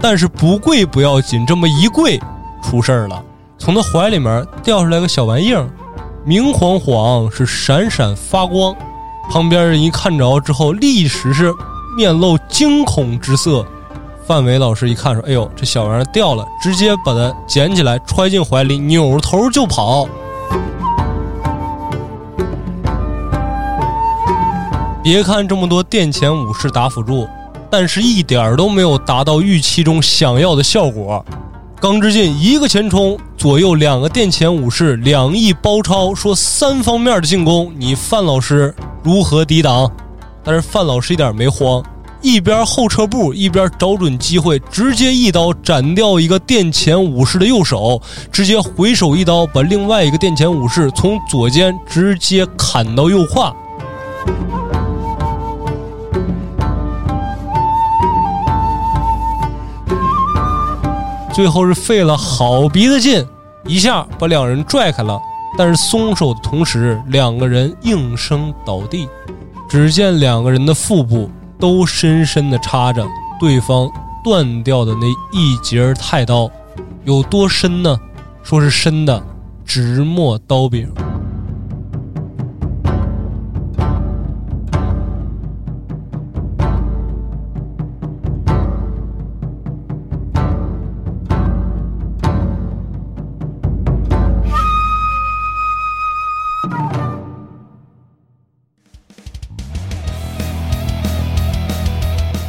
但是不跪不要紧，这么一跪，出事儿了。从他怀里面掉出来个小玩意儿，明晃晃是闪闪发光。旁边人一看着之后，立时是面露惊恐之色。范伟老师一看说：“哎呦，这小玩意儿掉了！”直接把它捡起来，揣进怀里，扭头就跑。别看这么多殿前武士打辅助，但是一点都没有达到预期中想要的效果。刚之进一个前冲，左右两个殿前武士两翼包抄，说三方面的进攻，你范老师如何抵挡？但是范老师一点没慌。一边后撤步，一边找准机会，直接一刀斩掉一个殿前武士的右手，直接回手一刀把另外一个殿前武士从左肩直接砍到右胯。最后是费了好鼻子劲，一下把两人拽开了，但是松手的同时，两个人应声倒地。只见两个人的腹部。都深深的插着对方断掉的那一截太刀，有多深呢？说是深的直没刀柄。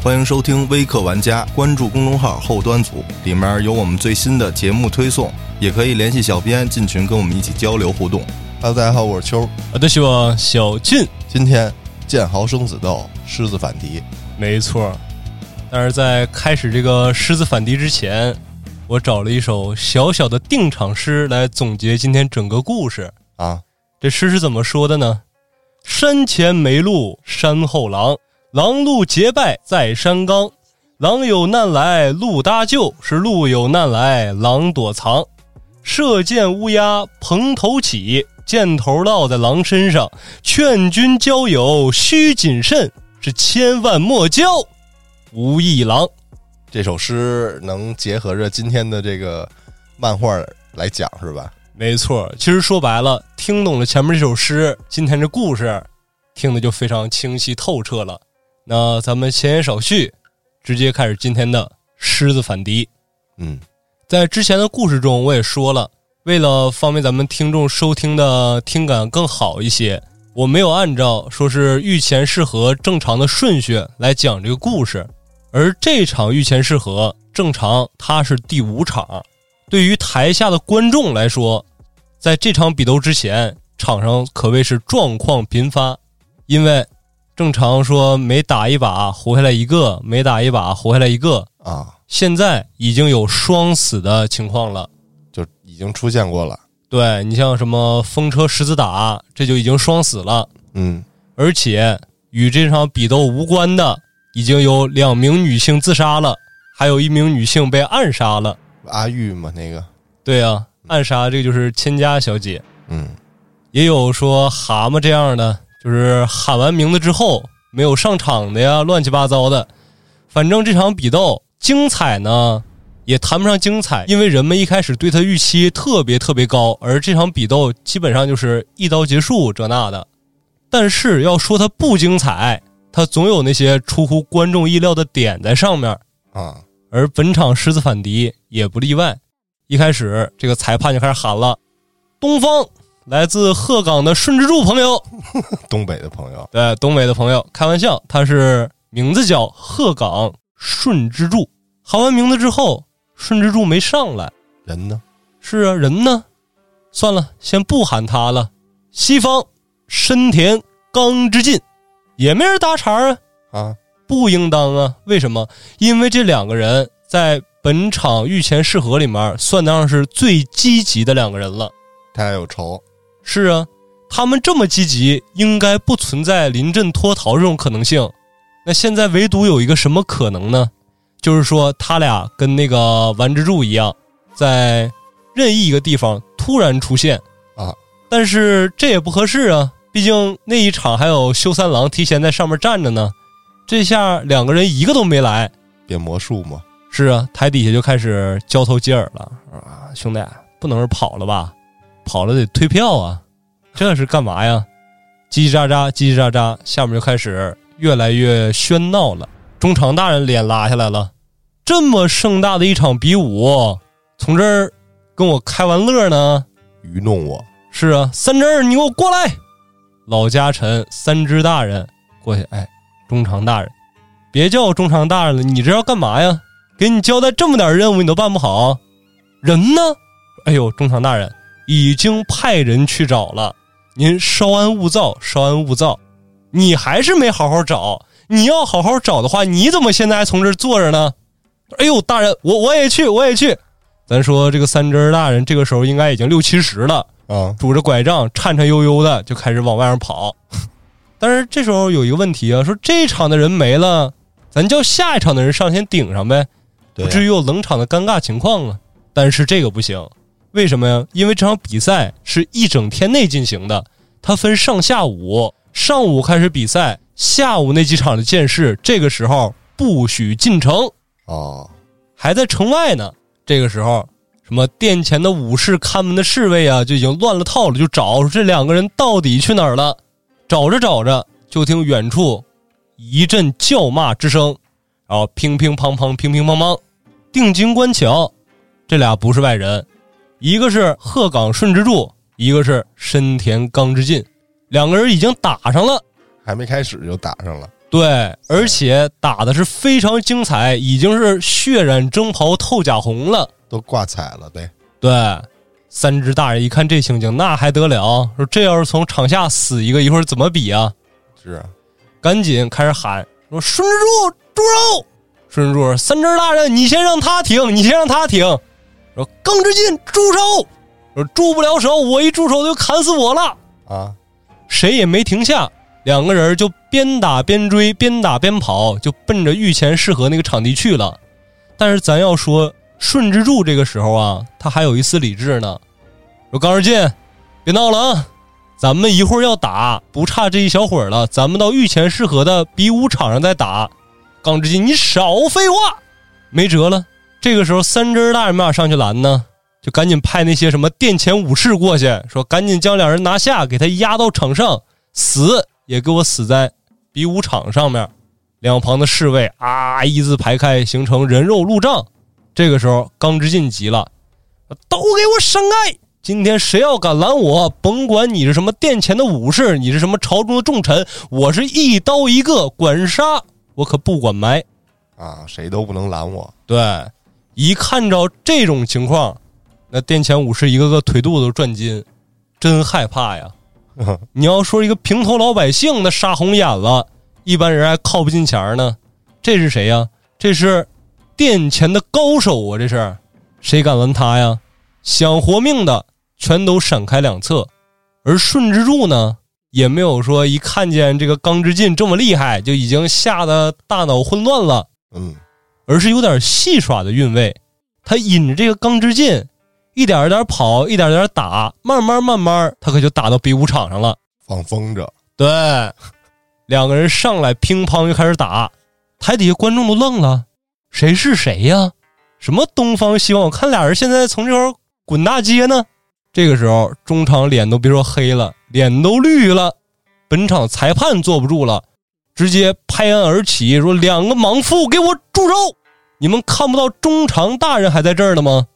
欢迎收听微客玩家，关注公众号后端组，里面有我们最新的节目推送，也可以联系小编进群跟我们一起交流互动。Hello，大家好，我是秋。啊，对希望小俊，今天剑豪生死斗，狮子反敌，没错。但是在开始这个狮子反敌之前，我找了一首小小的定场诗来总结今天整个故事啊。这诗是怎么说的呢？山前没路，山后狼。狼鹿结拜在山冈，狼有难来鹿搭救，是鹿有难来狼躲藏。射箭乌鸦蓬头起，箭头落在狼身上。劝君交友须谨慎，是千万莫交无义狼。这首诗能结合着今天的这个漫画来讲，是吧？没错，其实说白了，听懂了前面这首诗，今天这故事听的就非常清晰透彻了。那咱们闲言少叙，直接开始今天的狮子反敌。嗯，在之前的故事中，我也说了，为了方便咱们听众收听的听感更好一些，我没有按照说是御前适合正常的顺序来讲这个故事。而这场御前适合正常，它是第五场。对于台下的观众来说，在这场比斗之前，场上可谓是状况频发，因为。正常说，每打一把活下来一个，每打一把活下来一个啊！现在已经有双死的情况了，就已经出现过了。对你像什么风车十字打，这就已经双死了。嗯，而且与这场比斗无关的，已经有两名女性自杀了，还有一名女性被暗杀了。阿玉嘛，那个对啊，暗杀这个就是千家小姐。嗯，也有说蛤蟆这样的。就是喊完名字之后没有上场的呀，乱七八糟的。反正这场比斗精彩呢，也谈不上精彩，因为人们一开始对他预期特别特别高，而这场比斗基本上就是一刀结束这那的。但是要说它不精彩，它总有那些出乎观众意料的点在上面啊。而本场狮子反敌也不例外，一开始这个裁判就开始喊了：“东方。”来自鹤岗的顺之助朋友，东北的朋友，对东北的朋友，开玩笑，他是名字叫鹤岗顺之助。喊完名字之后，顺之助没上来，人呢？是啊，人呢？算了，先不喊他了。西方深田刚之进，也没人搭茬啊啊，不应当啊？为什么？因为这两个人在本场御前试合里面算得上是最积极的两个人了。他俩有仇。是啊，他们这么积极，应该不存在临阵脱逃这种可能性。那现在唯独有一个什么可能呢？就是说他俩跟那个丸之助一样，在任意一个地方突然出现啊。但是这也不合适啊，毕竟那一场还有修三郎提前在上面站着呢。这下两个人一个都没来，变魔术吗？是啊，台底下就开始交头接耳了啊，兄弟，不能是跑了吧？跑了得退票啊，这是干嘛呀？叽叽喳喳，叽叽喳喳，下面就开始越来越喧闹了。中场大人脸拉下来了，这么盛大的一场比武，从这儿跟我开玩乐呢？愚弄我，是啊，三只，你给我过来！老家臣三只大人过去，哎，中场大人，别叫我中场大人了，你这要干嘛呀？给你交代这么点任务，你都办不好，人呢？哎呦，中场大人已经派人去找了，您稍安勿躁，稍安勿躁。你还是没好好找，你要好好找的话，你怎么现在还从这儿坐着呢？哎呦，大人，我我也去，我也去。咱说这个三只大人这个时候应该已经六七十了，啊，拄着拐杖，颤颤悠悠的就开始往外面跑。但是这时候有一个问题啊，说这场的人没了，咱叫下一场的人上前顶上呗，不至于有冷场的尴尬情况啊。但是这个不行，为什么呀？因为这场比赛是一整天内进行的，它分上下午，上午开始比赛，下午那几场的剑士这个时候不许进城，哦，还在城外呢。这个时候，什么殿前的武士、看门的侍卫啊，就已经乱了套了，就找这两个人到底去哪儿了。找着找着，就听远处一阵叫骂之声，然后乒乒乓乓，乒乒乓乓。定睛观瞧，这俩不是外人，一个是鹤岗顺之助，一个是深田刚之进，两个人已经打上了。还没开始就打上了，对，而且打的是非常精彩，已经是血染征袍透甲红了。都挂彩了呗。对，三只大人一看这情景，那还得了？说这要是从场下死一个，一会儿怎么比啊？是啊，赶紧开始喊说：“顺之助，住手！”顺之助：“三只大人，你先让他停，你先让他停。”说：“耿之进，住手！”说：“住不了手，我一住手就砍死我了。”啊，谁也没停下，两个人就边打边追，边打边跑，就奔着御前适合那个场地去了。但是咱要说顺之助这个时候啊，他还有一丝理智呢。说刚之进，别闹了啊！咱们一会儿要打，不差这一小会儿了。咱们到御前适合的比武场上再打。刚之进，你少废话，没辙了。这个时候，三只大人没法上去拦呢，就赶紧派那些什么殿前武士过去，说赶紧将两人拿下，给他押到场上，死也给我死在比武场上面。两旁的侍卫啊，一字排开，形成人肉路障。这个时候，刚之进急了，都给我闪开！今天谁要敢拦我，甭管你是什么殿前的武士，你是什么朝中的重臣，我是一刀一个，管杀，我可不管埋。啊，谁都不能拦我。对，一看着这种情况，那殿前武士一个个腿肚子都转筋，真害怕呀！你要说一个平头老百姓，那杀红眼了，一般人还靠不近前儿呢。这是谁呀？这是殿前的高手啊！这是谁敢拦他呀？想活命的全都闪开两侧，而顺之助呢，也没有说一看见这个刚之进这么厉害，就已经吓得大脑混乱了。嗯，而是有点戏耍的韵味。他引着这个钢之劲，一点一点跑，一点一点打，慢慢慢慢，他可就打到比武场上了。放风筝，对，两个人上来乒乓就开始打，台底下观众都愣了，谁是谁呀？什么东方西方？我看俩人现在从这块滚大街呢。这个时候，中场脸都别说黑了，脸都绿了。本场裁判坐不住了，直接拍案而起，说：“两个莽夫，给我住手！你们看不到中长大人还在这儿呢吗？”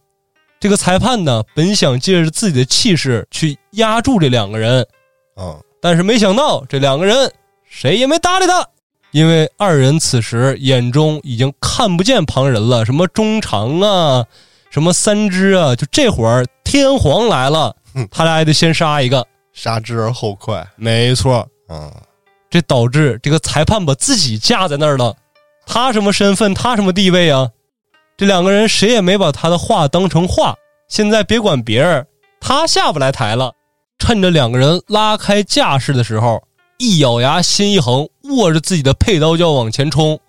这个裁判呢，本想借着自己的气势去压住这两个人，嗯，但是没想到这两个人谁也没搭理他，因为二人此时眼中已经看不见旁人了，什么中长啊，什么三只啊，就这会儿天皇来了，他俩也得先杀一个。杀之而后快。没错，嗯，这导致这个裁判把自己架在那儿了。他什么身份？他什么地位啊？这两个人谁也没把他的话当成话。现在别管别人，他下不来台了。趁着两个人拉开架势的时候，一咬牙，心一横，握着自己的佩刀就要往前冲。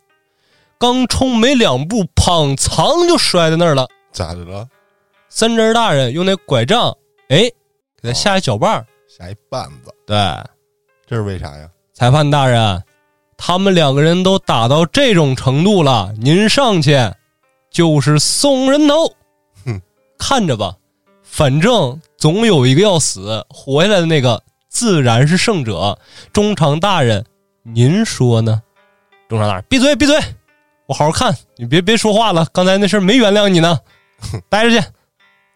刚冲没两步，砰！藏就摔在那儿了。咋的了？三只大人用那拐杖，哎，给他下一脚绊儿。下一绊子，对，这是为啥呀？裁判大人，他们两个人都打到这种程度了，您上去就是送人头。哼，看着吧，反正总有一个要死，活下来的那个自然是胜者。中长大人，您说呢？中长大人，闭嘴，闭嘴！我好好看，你别别说话了。刚才那事儿没原谅你呢，待着去。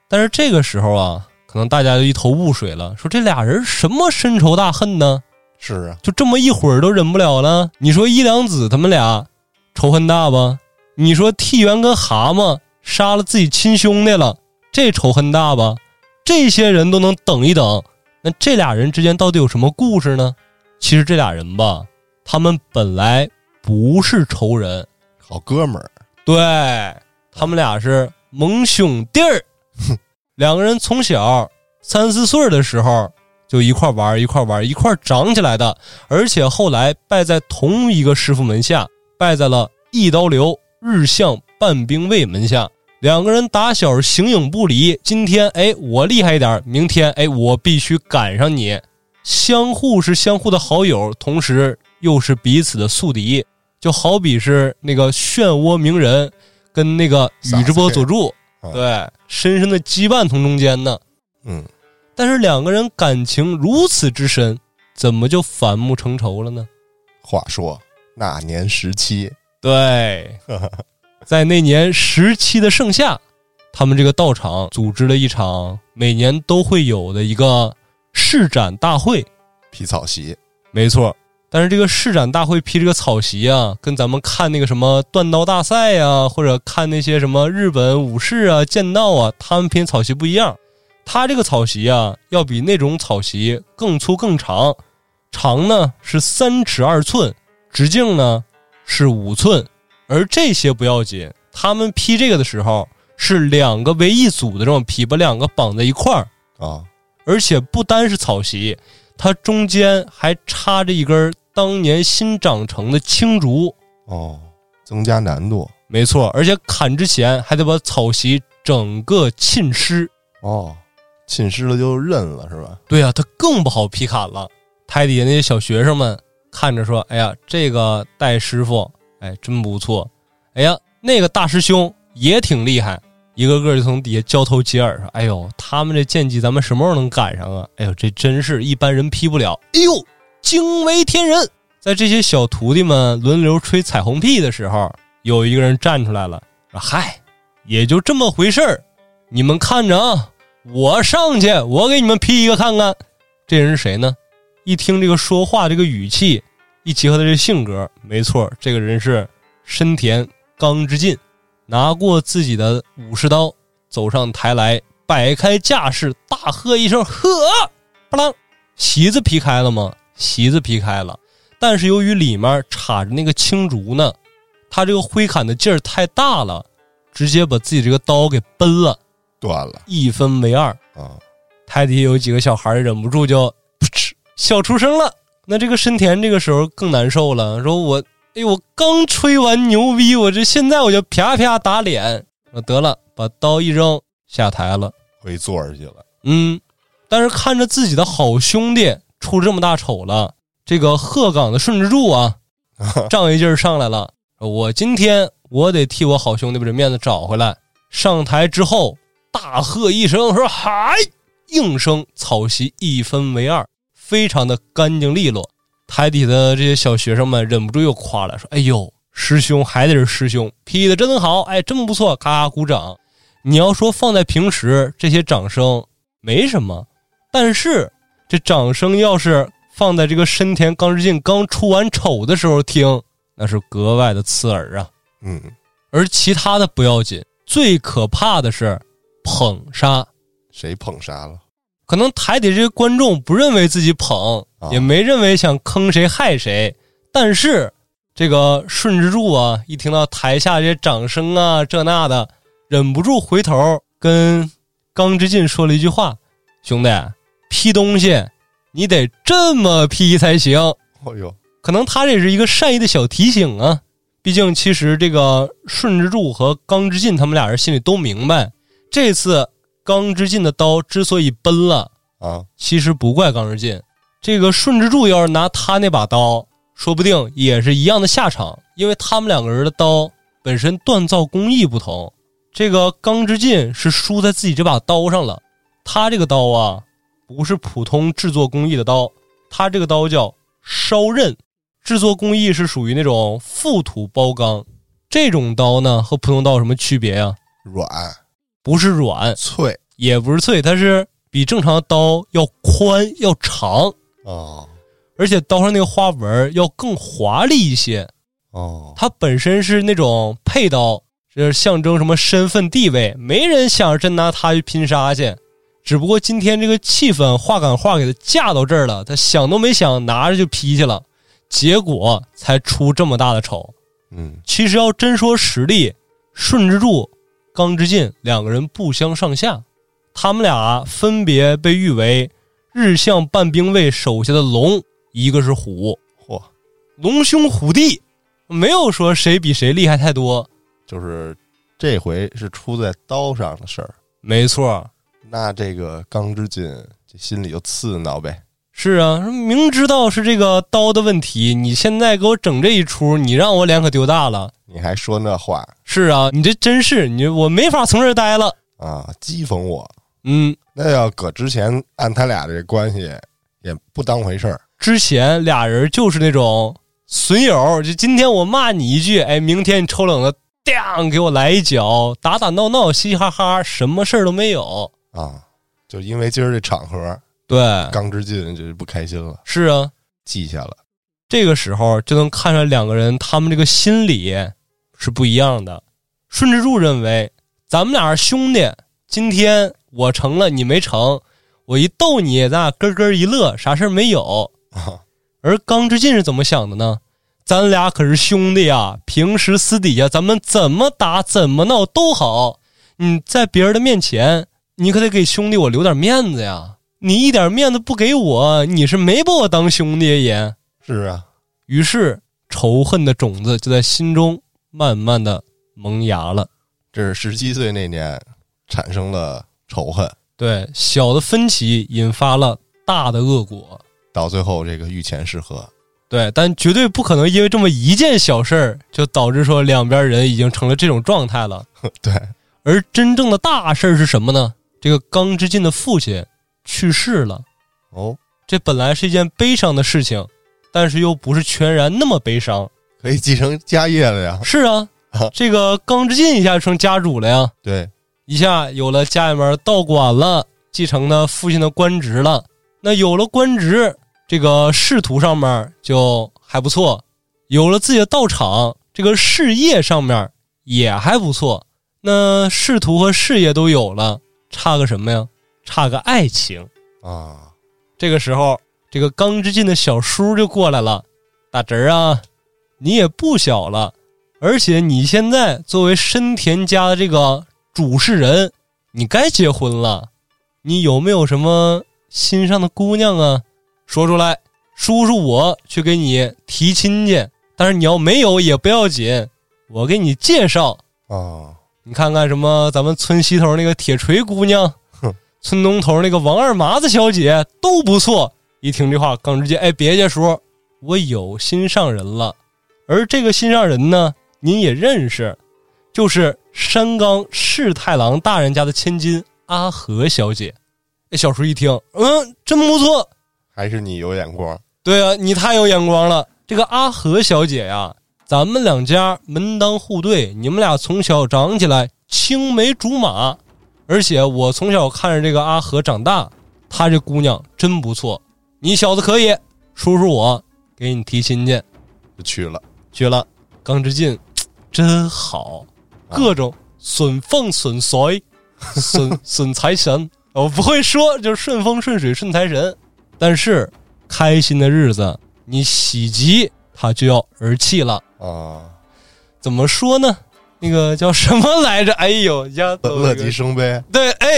但是这个时候啊，可能大家就一头雾水了，说这俩人什么深仇大恨呢？是啊，就这么一会儿都忍不了了。你说一良子他们俩仇恨大吧？你说替元跟蛤蟆杀了自己亲兄弟了，这仇恨大吧？这些人都能等一等，那这俩人之间到底有什么故事呢？其实这俩人吧，他们本来不是仇人，好哥们儿，对他们俩是盟兄弟儿。两个人从小三四岁的时候就一块玩，一块玩，一块长起来的，而且后来拜在同一个师傅门下，拜在了一刀流日向半兵卫门下。两个人打小形影不离，今天哎我厉害一点，明天哎我必须赶上你，相互是相互的好友，同时又是彼此的宿敌，就好比是那个漩涡鸣人跟那个宇智波佐助，啊对，深深的羁绊从中间呢。嗯，但是两个人感情如此之深，怎么就反目成仇了呢？话说那年十七，对，在那年十七的盛夏，他们这个道场组织了一场每年都会有的一个施展大会。劈草席，没错，但是这个施展大会披这个草席啊，跟咱们看那个什么断刀大赛呀、或者看那些什么日本武士啊、剑道啊，他们拼草席不一样。他这个草席啊，要比那种草席更粗更长，长呢是三尺二寸，直径呢是五寸。而这些不要紧，他们劈这个的时候是两个为一组的这种劈，把两个绑在一块儿。啊，而且不单是草席，它中间还插着一根当年新长成的青竹。哦，增加难度，没错，而且砍之前还得把草席整个浸湿。哦，浸湿了就认了是吧？对啊，它更不好劈砍了。台底下那些小学生们看着说：“哎呀，这个戴师傅，哎，真不错。哎呀，那个大师兄也挺厉害。”一个个就从底下交头接耳说：“哎呦，他们这剑技咱们什么时候能赶上啊？哎呦，这真是一般人劈不了。哎呦，惊为天人！”在这些小徒弟们轮流吹彩虹屁的时候，有一个人站出来了，说：“嗨，也就这么回事儿，你们看着啊，我上去，我给你们劈一个看看。”这人是谁呢？一听这个说话这个语气，一结合他这性格，没错，这个人是深田刚之进。拿过自己的武士刀，走上台来，摆开架势，大喝一声：“呵！”不啷，席子劈开了吗？席子劈开了，但是由于里面插着那个青竹呢，他这个挥砍的劲儿太大了，直接把自己这个刀给崩了，断了一分为二。啊，台底下有几个小孩忍不住就噗嗤笑出声了。那这个深田这个时候更难受了，说我哎呦，我刚吹完牛逼，我这现在我就啪啪打脸。我得了，把刀一扔，下台了。回座儿去了。嗯，但是看着自己的好兄弟出这么大丑了，这个鹤岗的顺治柱啊，仗义劲儿上来了。我今天我得替我好兄弟把这面子找回来。上台之后，大喝一声说：“嗨！”应声草席一分为二，非常的干净利落。台底的这些小学生们忍不住又夸了，说：“哎呦，师兄还得是师兄，劈的真好，哎，真不错！”咔咔鼓掌。你要说放在平时，这些掌声没什么，但是这掌声要是放在这个深田刚之进刚出完丑的时候听，那是格外的刺耳啊。嗯，而其他的不要紧，最可怕的是捧杀。谁捧杀了？可能台底这些观众不认为自己捧，啊也没认为想坑谁害谁，但是这个顺之助啊，一听到台下这些掌声啊，这那的，忍不住回头跟刚之进说了一句话：“兄弟，批东西你得这么批才行。”哦呦，可能他这是一个善意的小提醒啊。毕竟，其实这个顺之助和刚之进他们俩人心里都明白，这次刚之进的刀之所以崩了，啊，其实不怪刚之进。这个顺之助要是拿他那把刀，说不定也是一样的下场，因为他们两个人的刀本身锻造工艺不同，这个钢之进是输在自己这把刀上了。他这个刀啊，不是普通制作工艺的刀，他这个刀叫烧刃，制作工艺是属于那种覆土包钢。这种刀呢，和普通刀有什么区别呀？软不是软，脆也不是脆，它是比正常的刀要宽要长，哦而且刀上那个花纹要更华丽一些。哦，它本身是那种配刀，是象征什么身份地位，没人想着真拿它去拼杀去。只不过今天这个气氛画感画给它架到这儿了，他想都没想拿着就劈去了，结果才出这么大的丑。嗯其实要真说实力，顺之助、刚之进两个人不相上下，他们俩分别被誉为日向半兵卫手下的龙，一个是虎，嚯，龙兄虎弟，没有说谁比谁厉害太多。就是这回是出在刀上的事儿，没错，那这个钢之进这心里就刺挠呗。是啊，明知道是这个刀的问题，你现在给我整这一出，你让我脸可丢大了。你还说那话是啊，你这真是你，我没法从这儿待了。啊，讥讽我。嗯，那要搁之前按他俩这关系，也不当回事儿。之前俩人就是那种损友，就今天我骂你一句，哎，明天你抽冷子，当给我来一脚，打打闹闹，嘻嘻哈哈，什么事儿都没有。啊，就因为今儿这场合，对，刚之进就不开心了，是啊，记下了。这个时候就能看出来两个人他们这个心理是不一样的。顺之柱认为咱们俩是兄弟，今天我成了你没成，我一逗你，咱俩咯咯一乐，啥事儿没有。啊，而刚之进是怎么想的呢？咱俩可是兄弟呀，平时私底下咱们怎么打怎么闹都好。你在别人的面前，你可得给兄弟我留点面子呀。你一点面子不给我，你是没把我当兄弟也。是啊，于是仇恨的种子就在心中慢慢的萌芽了。这是十七岁那年产生了仇恨，对，小的分歧引发了大的恶果。到最后这个御前失和。对，但绝对不可能因为这么一件小事儿就导致说两边人已经成了这种状态了。对，而真正的大事儿是什么呢？这个刚之进的父亲去世了。哦，这本来是一件悲伤的事情，但是又不是全然那么悲伤。可以继承家业了呀。是啊，这个刚之进一下就成家主了呀，对，一下有了家里面道馆了，继承了父亲的官职了。那有了官职，这个仕途上面就还不错；有了自己的道场，这个事业上面也还不错。那仕途和事业都有了，差个什么呀？差个爱情。啊，这个时候，这个刚之进的小叔就过来了，大侄儿啊，你也不小了，而且你现在作为深田家的这个主事人，你该结婚了。你有没有什么心上的姑娘啊？说出来，叔叔我去给你提亲去。但是你要没有也不要紧，我给你介绍。啊，你看看什么，咱们村西头那个铁锤姑娘哼，村东头那个王二麻子小姐都不错。一听这话，耿直接哎，别介叔，我有心上人了。而这个心上人呢，您也认识，就是山冈市太郎大人家的千金阿和小姐。哎，小叔一听，嗯，真不错。还是你有眼光。对啊，你太有眼光了。这个阿和小姐呀，咱们两家门当户对，你们俩从小长起来青梅竹马，而且我从小看着这个阿和长大，她这姑娘真不错，你小子可以，叔叔我给你提亲去。就去了，去了，刚之进 真好，各种损风损水，损损财神，我不会说，就是顺风顺水顺财神。但是开心的日子，你喜极他就要儿气了。啊，怎么说呢？那个叫什么来着？哎呦，呀，乐乐极生悲对，哎，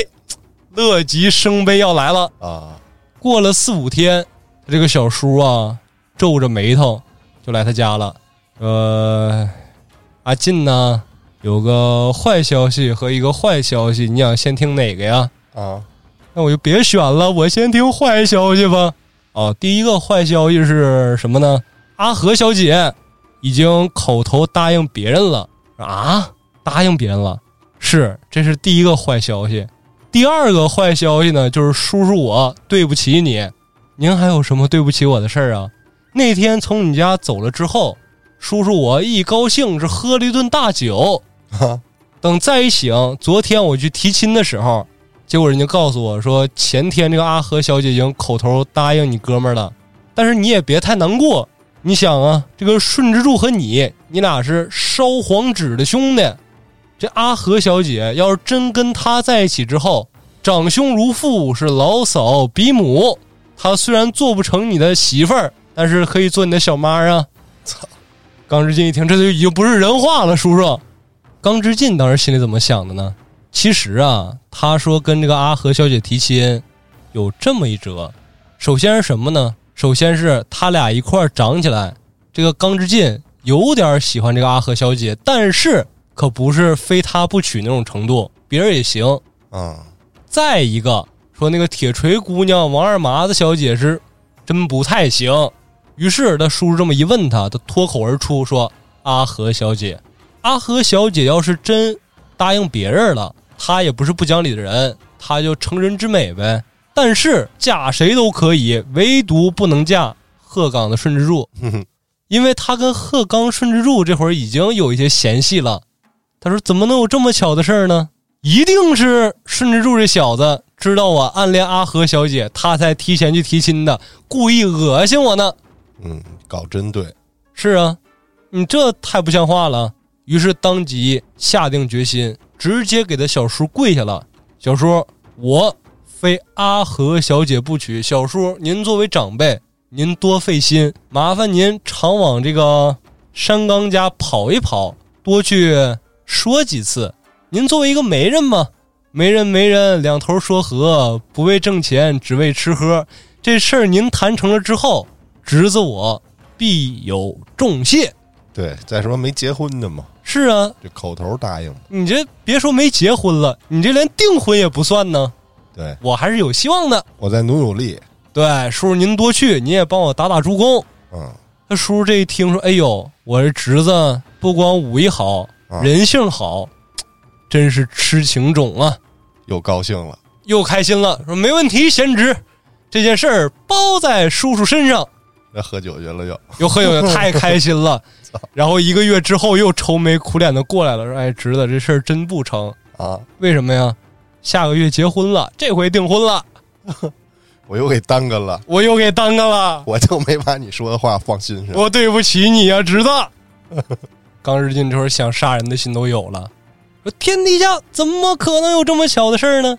乐极生悲要来了。啊，过了四五天，这个小叔啊，皱着眉头就来他家了。呃，阿进呢，有个坏消息和一个坏消息，你想先听哪个呀？啊，那我就别选了，我先听坏消息吧。哦，第一个坏消息是什么呢？阿和小姐已经口头答应别人了，啊，答应别人了，是，这是第一个坏消息。第二个坏消息呢，就是叔叔我对不起你。您还有什么对不起我的事儿啊？那天从你家走了之后，叔叔我一高兴是喝了一顿大酒。等再一醒，昨天我去提亲的时候，结果人家告诉我说，前天这个阿和小姐已经口头答应你哥们儿了。但是你也别太难过，你想啊，这个顺之助和你，你俩是烧黄纸的兄弟。这阿和小姐要是真跟他在一起之后，长兄如父，是老嫂比母。他虽然做不成你的媳妇儿，但是可以做你的小妈啊！操！刚之进一听，这就已经不是人话了，叔叔。刚之进当时心里怎么想的呢？其实啊，他说跟这个阿和小姐提亲，有这么一折。首先是什么呢？首先是他俩一块儿长起来，这个刚之进有点喜欢这个阿和小姐，但是。可不是非他不娶那种程度，别人也行啊。再一个说那个铁锤姑娘王二麻子小姐是真不太行。于是他叔叔这么一问他，他脱口而出说：“阿和小姐，阿和小姐要是真答应别人了，她也不是不讲理的人，她就成人之美呗。但是嫁谁都可以，唯独不能嫁鹤岗的顺之助，因为他跟鹤岗顺之助这会儿已经有一些嫌隙了。”他说：“怎么能有这么巧的事儿呢？一定是顺之助这小子知道我暗恋阿和小姐，他才提前去提亲的，故意恶心我呢。”嗯，搞针对。是啊，你这太不像话了。于是当即下定决心，直接给他小叔跪下了。小叔，我非阿和小姐不娶。小叔，您作为长辈，您多费心，麻烦您常往这个山刚家跑一跑，多去。说几次，您作为一个媒人嘛，媒人媒人两头说和，不为挣钱，只为吃喝。这事儿您谈成了之后，侄子我必有重谢。对，再说没结婚的嘛。是啊，这口头答应。你这别说没结婚了，你这连订婚也不算呢。对我还是有希望的。我再努努力。对，叔叔您多去，您也帮我打打助攻。嗯，那叔叔这一听说，哎呦，我这侄子不光武艺好。人性好，真是痴情种啊！又高兴了，又开心了，说没问题，贤侄，这件事儿包在叔叔身上。那喝酒去了，又又喝酒，太开心了。然后一个月之后，又愁眉苦脸的过来了，说：“哎，侄子，这事儿真不成啊？为什么呀？下个月结婚了，这回订婚了，我又给耽搁了，我又给耽搁了，我就没把你说的话放心上。我对不起你呀，侄子。”刚日进这会儿想杀人的心都有了，说天底下怎么可能有这么巧的事儿呢？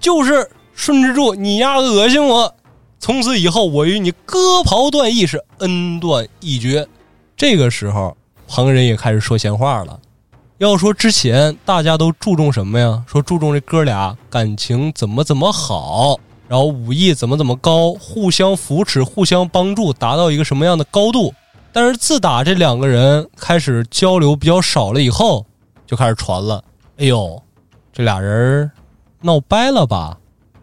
就是顺治柱，你丫恶心我，从此以后我与你割袍断义，是恩断义绝。这个时候，旁人也开始说闲话了。要说之前大家都注重什么呀？说注重这哥俩感情怎么怎么好，然后武艺怎么怎么高，互相扶持，互相帮助，达到一个什么样的高度。但是自打这两个人开始交流比较少了以后，就开始传了。哎呦，这俩人闹掰了吧？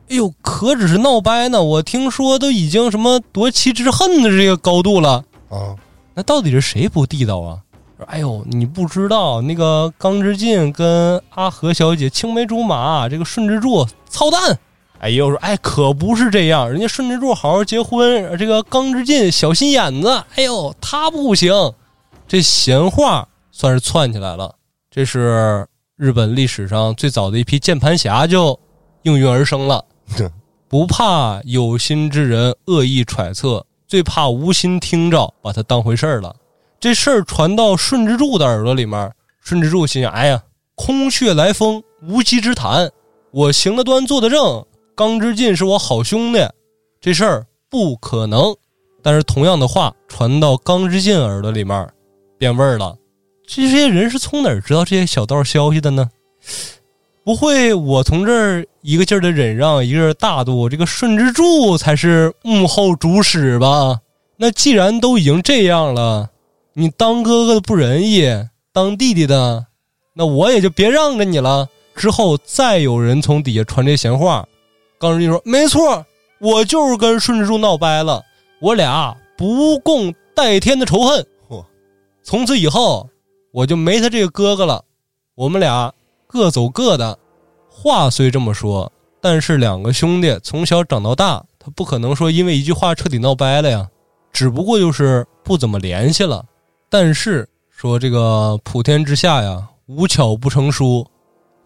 哎呦，可只是闹掰呢！我听说都已经什么夺妻之恨的这个高度了啊！那到底是谁不地道啊？哎呦，你不知道那个钢之进跟阿和小姐青梅竹马，这个顺之助操蛋。哎，又说，哎，可不是这样，人家顺之助好好结婚，这个刚之进小心眼子，哎呦，他不行，这闲话算是窜起来了。这是日本历史上最早的一批键盘侠就应运而生了，不怕有心之人恶意揣测，最怕无心听着把他当回事儿了。这事儿传到顺之助的耳朵里面，顺之助心想，哎呀，空穴来风，无稽之谈，我行得端，坐得正。刚之进是我好兄弟，这事儿不可能。但是同样的话传到刚之进耳朵里面，变味儿了。这些人是从哪儿知道这些小道消息的呢？不会，我从这儿一个劲儿的忍让，一个劲大度，这个顺之助才是幕后主使吧？那既然都已经这样了，你当哥哥的不仁义，当弟弟的，那我也就别让着你了。之后再有人从底下传这闲话。刚之进说：“没错，我就是跟顺治柱闹掰了，我俩不共戴天的仇恨。从此以后，我就没他这个哥哥了，我们俩各走各的。话虽这么说，但是两个兄弟从小长到大，他不可能说因为一句话彻底闹掰了呀。只不过就是不怎么联系了。但是说这个普天之下呀，无巧不成书。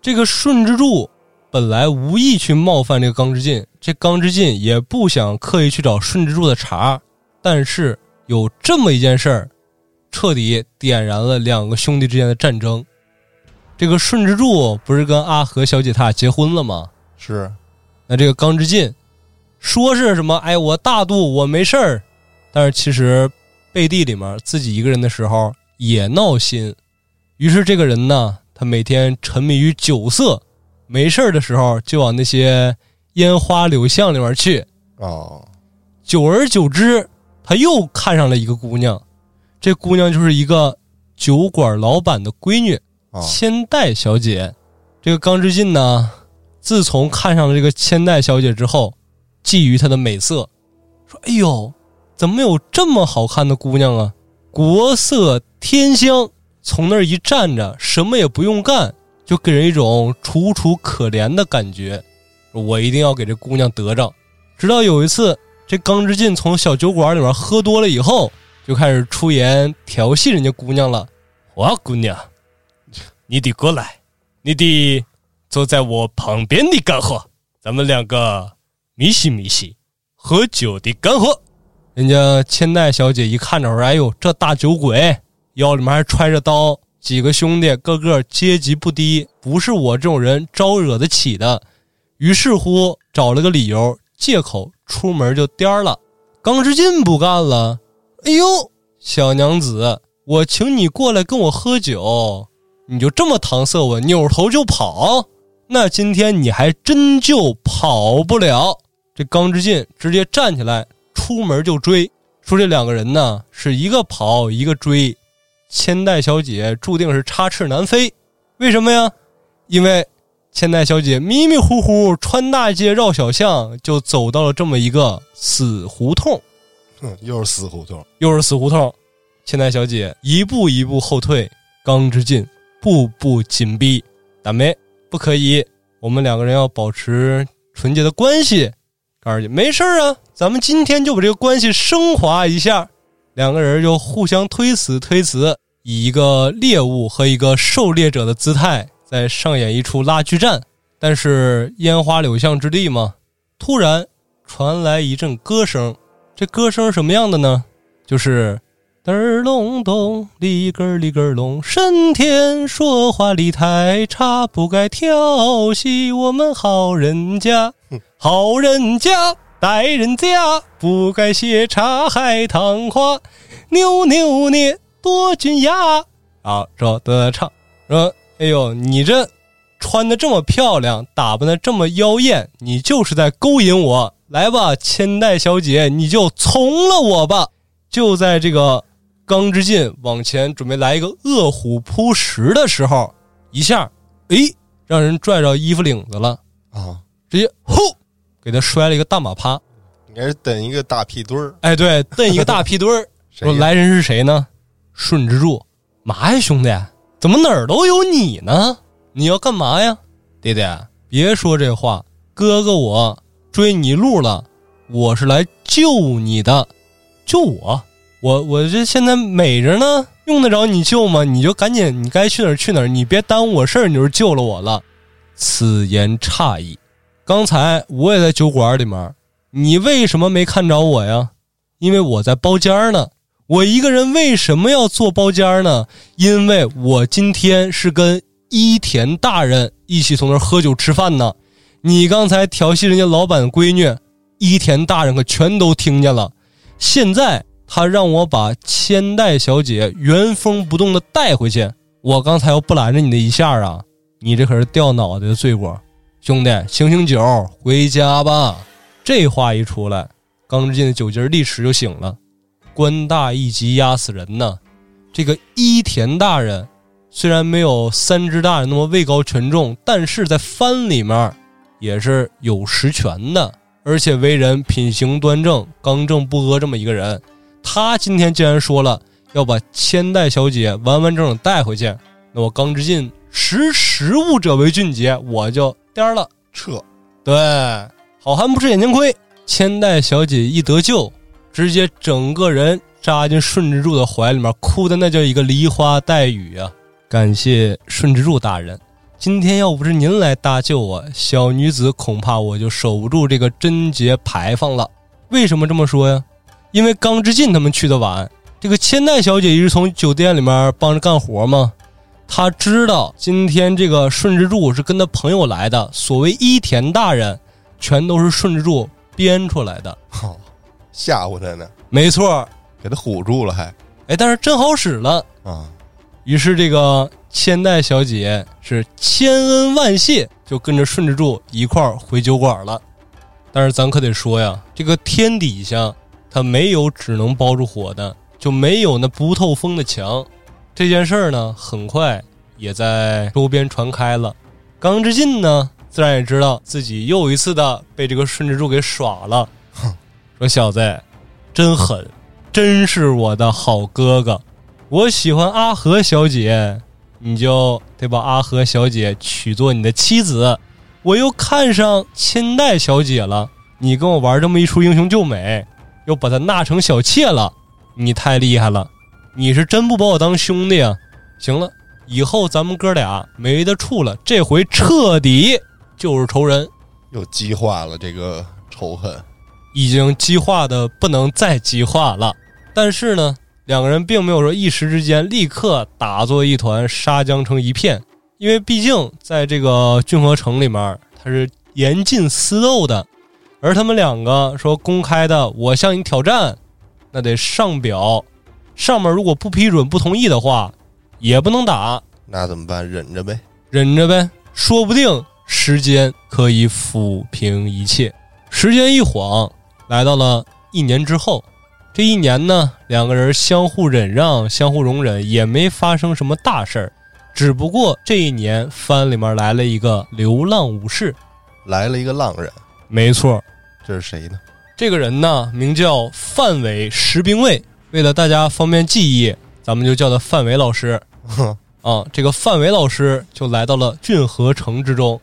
这个顺之助本来无意去冒犯这个刚之进，这刚之进也不想刻意去找顺之助的茬。但是有这么一件事儿，彻底点燃了两个兄弟之间的战争。这个顺之助不是跟阿和小姐他俩结婚了吗？是，那这个刚之进说是什么？哎，我大度，我没事儿。但是其实背地里面自己一个人的时候也闹心。于是这个人呢，他每天沉迷于酒色，没事儿的时候就往那些烟花柳巷里面去。哦，久而久之，他又看上了一个姑娘，这姑娘就是一个酒馆老板的闺女。哦，千代小姐，这个刚之进呢，自从看上了这个千代小姐之后，觊觎她的美色，说：“哎呦，怎么有这么好看的姑娘啊？国色天香，从那儿一站着，什么也不用干，就给人一种楚楚可怜的感觉。我一定要给这姑娘得着。”直到有一次，这刚之进从小酒馆里面喝多了以后，就开始出言调戏人家姑娘了。哇，姑娘！你得过来，你得坐在我旁边的干活，咱们两个咪西咪西喝酒的干活。人家千代小姐一看着说：“哎呦，这大酒鬼腰里面还揣着刀，几个兄弟个个阶级不低，不是我这种人招惹得起的。”于是乎找了个理由借口出门就颠了。刚之进不干了，哎呦，小娘子，我请你过来跟我喝酒。你就这么搪塞我，扭头就跑，那今天你还真就跑不了。这刚之进直接站起来，出门就追，说这两个人呢是一个跑一个追，千代小姐注定是插翅难飞。为什么呀？因为千代小姐迷迷糊糊穿大街绕小巷，就走到了这么一个死胡同。哼，又是死胡同，又是死胡同。千代小姐一步一步后退，刚之进。步步紧逼，大梅不可以，我们两个人要保持纯洁的关系。告诉你，没事啊，咱们今天就把这个关系升华一下。两个人就互相推辞推辞，以一个猎物和一个狩猎者的姿态，在上演一出拉锯战。但是烟花柳巷之地嘛，突然传来一阵歌声。这歌声什么样的呢？就是。嘚儿隆咚，里根儿里根儿隆，神天说话理太差，不该调戏我们好人家。好人家待人家，不该写茶海棠花，扭扭捏多俊雅。啊，说的唱说，哎呦，你这穿的这么漂亮，打扮的这么妖艳，你就是在勾引我。来吧，千代小姐，你就从了我吧。就在这个。刚之进往前准备来一个饿虎扑食的时候，一下，哎，让人拽着衣服领子了啊！直接呼，给他摔了一个大马趴。应该是蹬一个大屁墩儿。哎，对，蹬一个大屁墩儿。说来人是谁呢？顺之助。嘛呀，兄弟，怎么哪儿都有你呢？你要干嘛呀，弟弟？别说这话，哥哥我追你路了，我是来救你的，救我。我我这现在美着呢，用得着你救吗？你就赶紧，你该去哪儿去哪儿，你别耽误我事儿，你就救了我了。此言差矣。刚才我也在酒馆里面，你为什么没看着我呀？因为我在包间呢。我一个人为什么要做包间呢？因为我今天是跟伊田大人一起从那儿喝酒吃饭呢。你刚才调戏人家老板闺女，伊田大人可全都听见了。现在。他让我把千代小姐原封不动的带回去。我刚才要不拦着你那一下啊，你这可是掉脑袋的罪过。兄弟，醒醒酒，回家吧。这话一出来，刚之进的酒劲立时就醒了。官大一级压死人呢。这个伊田大人虽然没有三只大人那么位高权重，但是在藩里面也是有实权的，而且为人品行端正、刚正不阿这么一个人。他今天既然说了要把千代小姐完完整整带回去。那我刚之进识时务者为俊杰，我就颠儿了。撤，对，好汉不吃眼前亏。千代小姐一得救，直接整个人扎进顺之助的怀里面，哭的那叫一个梨花带雨啊！感谢顺之助大人，今天要不是您来搭救我，小女子恐怕我就守不住这个贞洁牌坊了。为什么这么说呀？因为刚之进他们去的晚，这个千代小姐一直从酒店里面帮着干活嘛。她知道今天这个顺之助是跟他朋友来的，所谓伊田大人，全都是顺之助编出来的。好，吓唬他呢，没错，给他唬住了还哎，但是真好使了。啊，于是这个千代小姐是千恩万谢，就跟着顺之助一块儿回酒馆了。但是咱可得说呀，这个天底下它没有只能包住火的，就没有那不透风的墙。这件事儿呢，很快也在周边传开了。刚之进呢，自然也知道自己又一次的被这个顺治柱给耍了。哼说小子，真狠，真是我的好哥哥。我喜欢阿和小姐，你就得把阿和小姐娶做你的妻子。我又看上千代小姐了，你跟我玩这么一出英雄救美，又把她纳成小妾了，你太厉害了！你是真不把我当兄弟啊？行了，以后咱们哥俩没得处了，这回彻底就是仇人，又激化了这个仇恨。已经激化的不能再激化了。但是呢，两个人并没有说一时之间立刻打作一团，杀僵成一片，因为毕竟在这个郡河城里面，他是严禁私斗的。而他们两个说公开的，我向你挑战，那得上表，上面如果不批准、不同意的话，也不能打，那怎么办？忍着呗。忍着呗，说不定时间可以抚平一切。时间一晃，来到了一年之后。这一年呢，两个人相互忍让、相互容忍，也没发生什么大事儿。只不过这一年番里面来了一个流浪武士，来了一个浪人，没错，这是谁呢？这个人呢名叫范伟石兵卫。为了大家方便记忆，咱们就叫他范伟老师。啊，这个范伟老师就来到了郡河城之中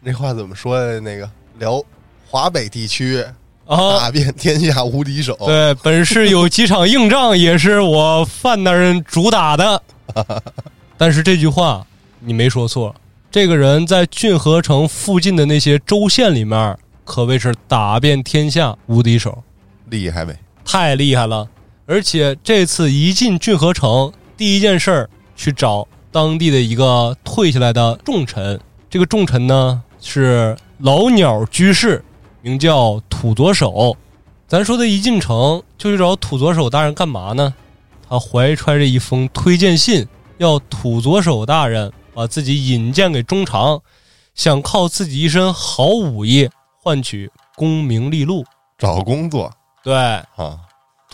那话怎么说呀？那个辽华北地区啊。打遍天下无敌手。对，本市有几场硬仗，也是我范大人主打的。但是这句话你没说错，这个人在郡河城附近的那些州县里面，可谓是打遍天下无敌手，厉害呗。太厉害了。而且这次一进郡河城，第一件事儿去找当地的一个退下来的重臣。这个重臣呢是老鸟居士，名叫土佐守。咱说的一进城就去找土佐守大人干嘛呢？他怀揣着一封推荐信，要土佐守大人把自己引荐给中长，想靠自己一身好武艺换取功名利禄。找工作对，啊，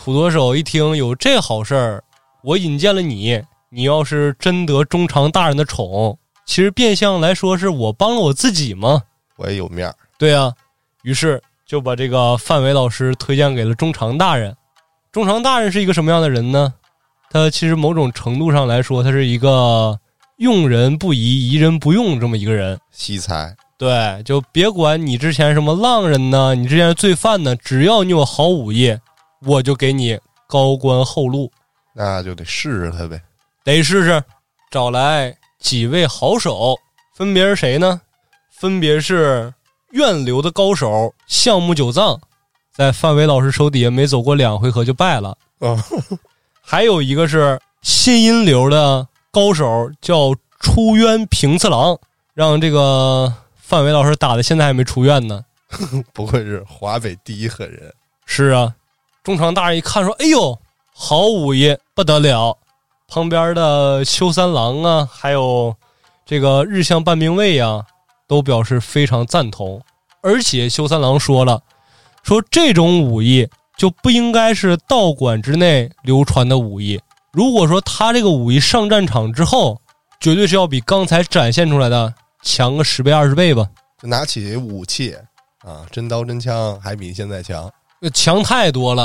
土多手一听有这好事儿，我引荐了你，你要是真得中长大人的宠，其实变相来说是我帮了我自己嘛。我也有面儿。对啊，于是就把这个范伟老师推荐给了中长大人。中长大人是一个什么样的人呢？他其实某种程度上来说，他是一个用人不疑、疑人不用这么一个人。惜才，对，就别管你之前什么浪人呢，你之前是罪犯呢，只要你有好武艺，我就给你高官厚禄。那就得试试他呗。得试试，找来几位好手，分别是谁呢？分别是院流的高手项目九藏，在范伟老师手底下没走过两回合就败了。啊，还有一个是新阴流的高手，叫出渊平次郎，让这个范伟老师打的现在还没出院呢。不愧是华北第一狠人。是啊，中长大人一看说：“哎呦，好武艺不得了！”旁边的修三郎啊，还有这个日向半兵卫呀，都表示非常赞同。而且修三郎说了，说这种武艺就不应该是道馆之内流传的武艺。如果说他这个武艺上战场之后，绝对是要比刚才展现出来的强个十倍二十倍吧，就拿起武器啊，真刀真枪还比现在强那强太多了。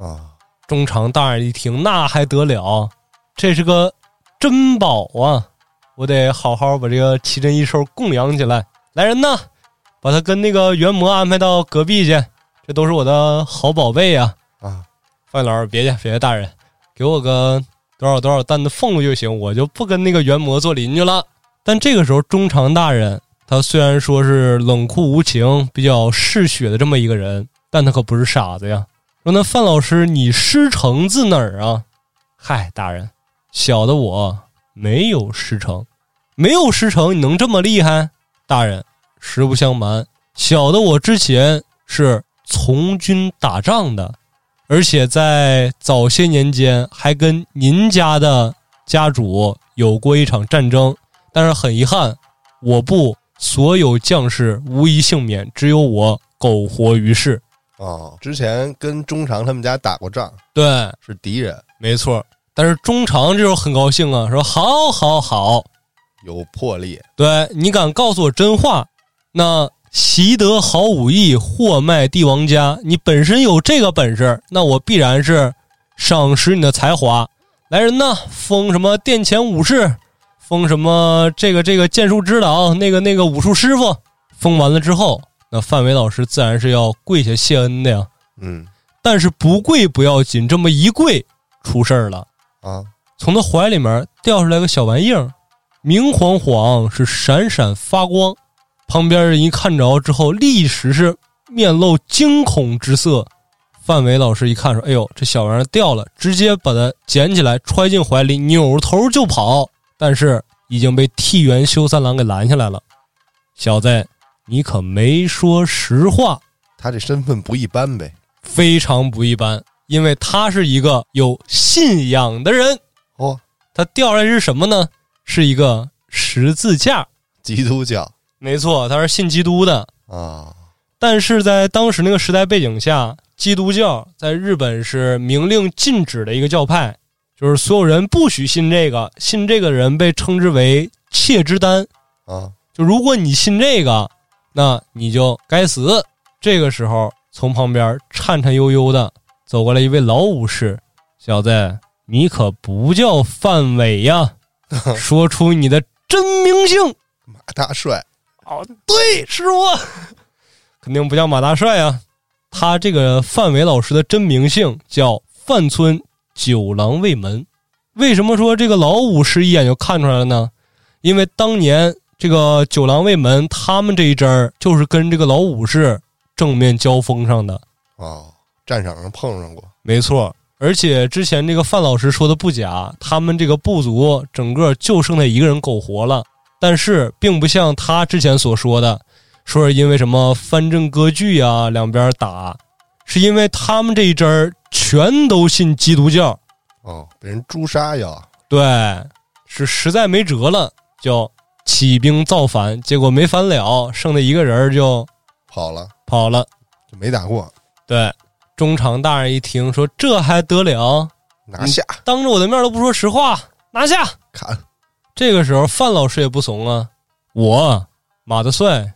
啊。中场大人一听，那还得了？这是个珍宝啊！我得好好把这个奇珍异兽供养起来。来人呐，把他跟那个元魔安排到隔壁去，这都是我的好宝贝呀！啊，范老师，别去，别去，大人，给我个多少多少担的俸禄就行，我就不跟那个元魔做邻居了。但这个时候，中长大人他虽然说是冷酷无情、比较嗜血的这么一个人，但他可不是傻子呀。说那范老师，你师承自哪儿啊？嗨，大人，小的我没有师承，没有师承，你能这么厉害？大人，实不相瞒，小的我之前是从军打仗的，而且在早些年间还跟您家的家主有过一场战争。但是很遗憾，我部所有将士无一幸免，只有我苟活于世。哦，之前跟中长他们家打过仗，对，是敌人，没错。但是中长这时候很高兴啊，说：“好，好，好。”有魄力，对你敢告诉我真话，那习得好武艺，货卖帝王家。你本身有这个本事，那我必然是赏识你的才华。来人呐，封什么殿前武士，封什么这个这个剑术指导，那个那个武术师傅。封完了之后，那范伟老师自然是要跪下谢恩的呀。嗯，但是不跪不要紧，这么一跪，出事儿了啊！从他怀里面掉出来个小玩意儿。明晃晃是闪闪发光，旁边人一看着之后，立时是面露惊恐之色。范伟老师一看说：“哎呦，这小玩意儿掉了！”直接把它捡起来揣进怀里，扭头就跑。但是已经被替元修三郎给拦下来了。小子，你可没说实话。他这身份不一般呗，非常不一般，因为他是一个有信仰的人。哦，他掉下来是什么呢？是一个十字架，基督教，没错，他是信基督的啊。但是在当时那个时代背景下，基督教在日本是明令禁止的一个教派，就是所有人不许信这个，信这个人被称之为窃之丹啊。就如果你信这个，那你就该死。这个时候，从旁边颤颤悠悠的走过来一位老武士，小子，你可不叫范伟呀。说出你的真名姓，马大帅。哦，对，是我，肯定不叫马大帅啊。他这个范伟老师的真名姓叫范村九郎卫门。为什么说这个老武士一眼就看出来了呢？因为当年这个九郎卫门他们这一支儿就是跟这个老武士正面交锋上的。哦，战场上碰上过，没错。而且之前这个范老师说的不假，他们这个部族整个就剩他一个人苟活了。但是并不像他之前所说的，说是因为什么藩镇割据啊，两边打，是因为他们这一支儿全都信基督教。哦，被人诛杀呀？对，是实在没辙了，就起兵造反，结果没反了，剩的一个人就跑了，跑了，就没打过。对。中场大人一听说这还得了，拿下！当着我的面都不说实话，拿下！砍！这个时候范老师也不怂啊，我马德帅，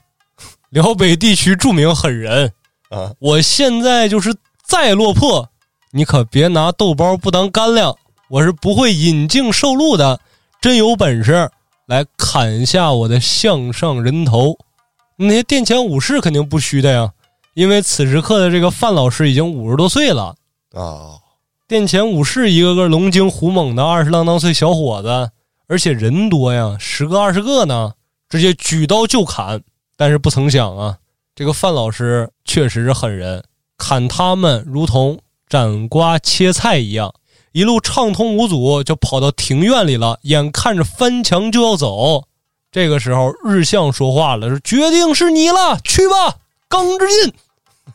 辽北地区著名狠人啊！我现在就是再落魄，你可别拿豆包不当干粮，我是不会引颈受禄的。真有本事来砍下我的项上人头，那些殿前武士肯定不虚的呀。因为此时刻的这个范老师已经五十多岁了啊，殿前武士一个个龙精虎猛的二十郎当岁小伙子，而且人多呀，十个二十个呢，直接举刀就砍。但是不曾想啊，这个范老师确实是狠人，砍他们如同斩瓜切菜一样，一路畅通无阻就跑到庭院里了。眼看着翻墙就要走，这个时候日向说话了，说：“决定是你了，去吧。”钢之进，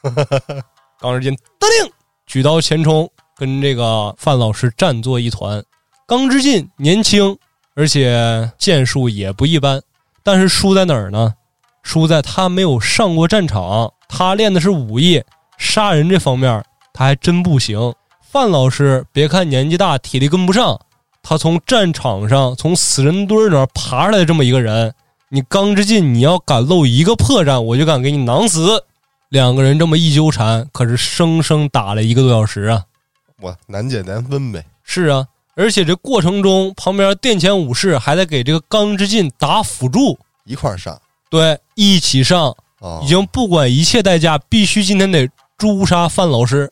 钢之进得令，举刀前冲，跟这个范老师战作一团。钢之进年轻，而且剑术也不一般，但是输在哪儿呢？输在他没有上过战场，他练的是武艺，杀人这方面他还真不行。范老师别看年纪大，体力跟不上，他从战场上从死人堆儿那爬出来这么一个人。你刚之进，你要敢露一个破绽，我就敢给你囊死。两个人这么一纠缠，可是生生打了一个多小时啊！我难解难分呗。是啊，而且这过程中，旁边殿前武士还在给这个刚之进打辅助，一块儿上对，一起上，哦，已经不管一切代价，必须今天得诛杀范老师。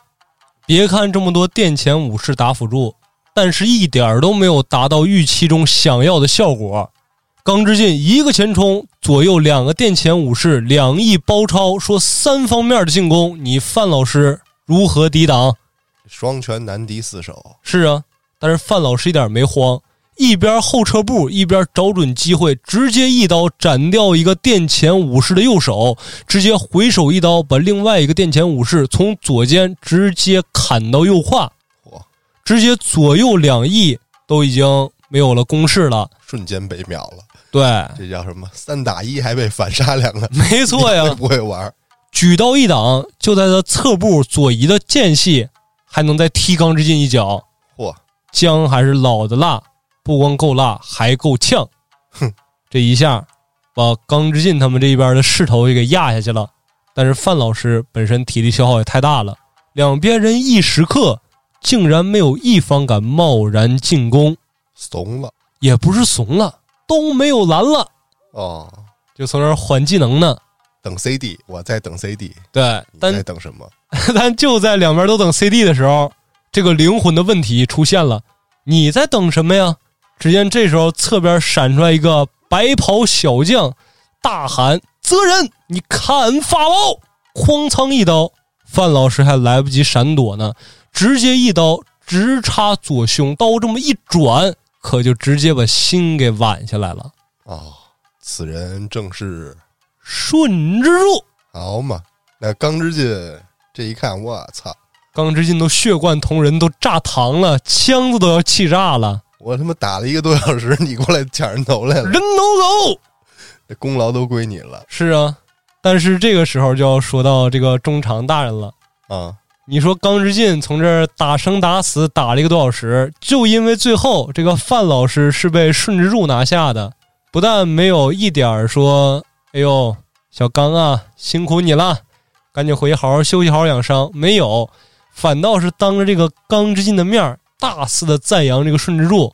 别看这么多殿前武士打辅助，但是一点儿都没有达到预期中想要的效果。刚之进一个前冲，左右两个殿前武士两翼包抄，说三方面的进攻，你范老师如何抵挡？双拳难敌四手，是啊，但是范老师一点没慌，一边后撤步，一边找准机会，直接一刀斩掉一个殿前武士的右手，直接回手一刀把另外一个殿前武士从左肩直接砍到右胯，嚯，直接左右两翼都已经没有了攻势了。瞬间被秒了。对，这叫什么？三打一还被反杀两个，没错呀会，不会玩？举刀一挡，就在他侧步左移的间隙，还能再踢刚之进一脚。嚯，姜还是老的辣，不光够辣，还够呛。哼，这一下把刚之进他们这一边的势头也给压下去了。但是范老师本身体力消耗也太大了，两边人一时刻竟然没有一方敢贸然进攻，怂了也不是怂了，都没有蓝了，哦。就从那儿缓技能呢。等 CD，我在等 CD，对，你但在等什么？但就在两边都等 CD 的时候，这个灵魂的问题出现了。你在等什么呀？只见这时候侧边闪出来一个白袍小将，大喊：“泽人，你砍法宝！”哐仓一刀，范老师还来不及闪躲呢，直接一刀直插左胸，刀这么一转，可就直接把心给剜下来了。哦，此人正是顺之助，好嘛？那刚之进这一看，我操！钢之进都血贯瞳仁，都炸膛了，枪子都要气炸了。我他妈打了一个多小时，你过来抢人头来了人，头狗。这功劳都归你了是啊，但是这个时候就要说到这个中场大人了。啊！你说刚之进从这儿打生打死打了一个多小时，就因为最后这个范老师是被顺之助拿下的，不但没有一点儿说“哎呦，小刚啊，辛苦你了，赶紧回去好好休息，好好养伤”，没有，反倒是当着这个刚之进的面儿大肆的赞扬这个顺之助。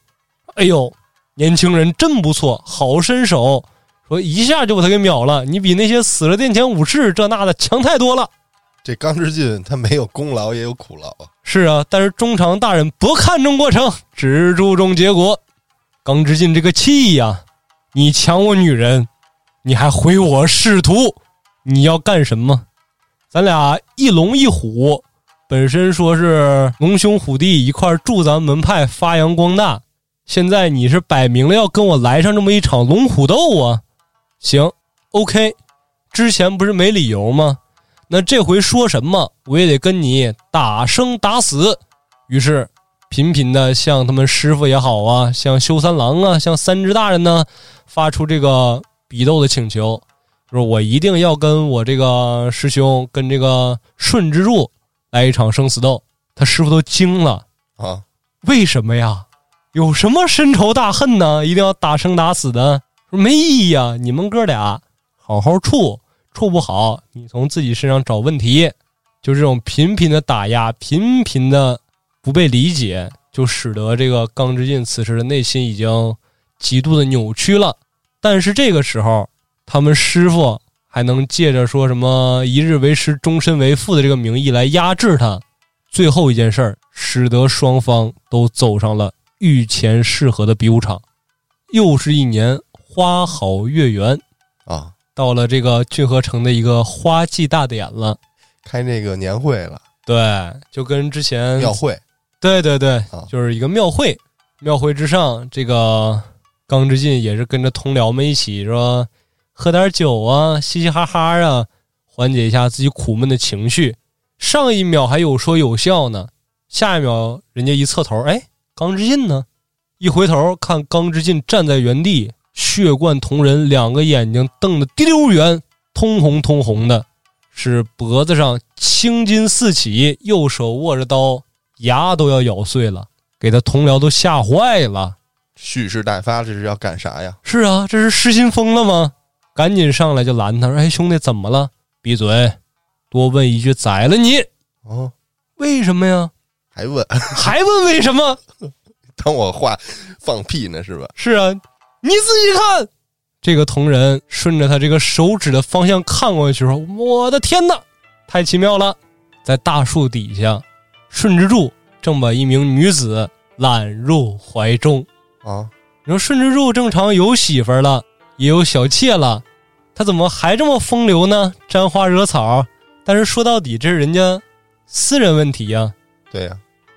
哎呦，年轻人真不错，好身手，说一下就把他给秒了，你比那些死了殿前武士这那的强太多了。这刚之进他没有功劳也有苦劳啊！是啊，但是中常大人不看重过程，只注重结果。刚之进这个气呀，你抢我女人，你还毁我仕途，你要干什么？咱俩一龙一虎，本身说是龙兄虎弟一块儿助咱们门派发扬光大，现在你是摆明了要跟我来上这么一场龙虎斗啊！行，OK，之前不是没理由吗？那这回说什么我也得跟你打生打死。于是频频的向他们师傅也好啊，向修三郎啊，向三只大人呢，发出这个比斗的请求，就是我一定要跟我这个师兄跟这个顺之助来一场生死斗。他师傅都惊了，啊，为什么呀？有什么深仇大恨呢？一定要打生打死的？说没意义啊！你们哥俩好好处，处不好，你从自己身上找问题。就这种频频的打压，频频的不被理解，就使得这个刚之进此时的内心已经极度的扭曲了。但是这个时候，他们师傅还能借着说什么“一日为师，终身为父”的这个名义来压制他。最后一件事儿，使得双方都走上了御前适合的比武场。又是一年花好月圆，啊，到了这个郡河城的一个花季大典了。开那个年会了，对，就跟之前庙会对对对啊，就是一个庙会。庙会之上，这个刚之进也是跟着同僚们一起说，喝点酒啊，嘻嘻哈哈啊，缓解一下自己苦闷的情绪。上一秒还有说有笑呢，下一秒人家一侧头，哎，刚之进呢？一回头看刚之进站在原地，血贯瞳仁，两个眼睛瞪得滴溜圆，通红通红的，是脖子上青筋四起，右手握着刀，牙都要咬碎了，给他同僚都吓坏了。蓄势待发，这是要干啥呀？是啊，这是失心疯了吗？赶紧上来就拦他说：“哎，兄弟，怎么了？闭嘴！多问一句，宰了你！哦，为什么呀？还问，还问为什么？当我话放屁呢是吧？是啊，你自己看。这个同人顺着他这个手指的方向看过去，说：“我的天哪，太奇妙了！”在大树底下，顺之助正把一名女子揽入怀中。啊，你说顺之助正常有媳妇儿了，也有小妾了，他怎么还这么风流呢？沾花惹草。但是说到底，这是人家私人问题呀。对呀，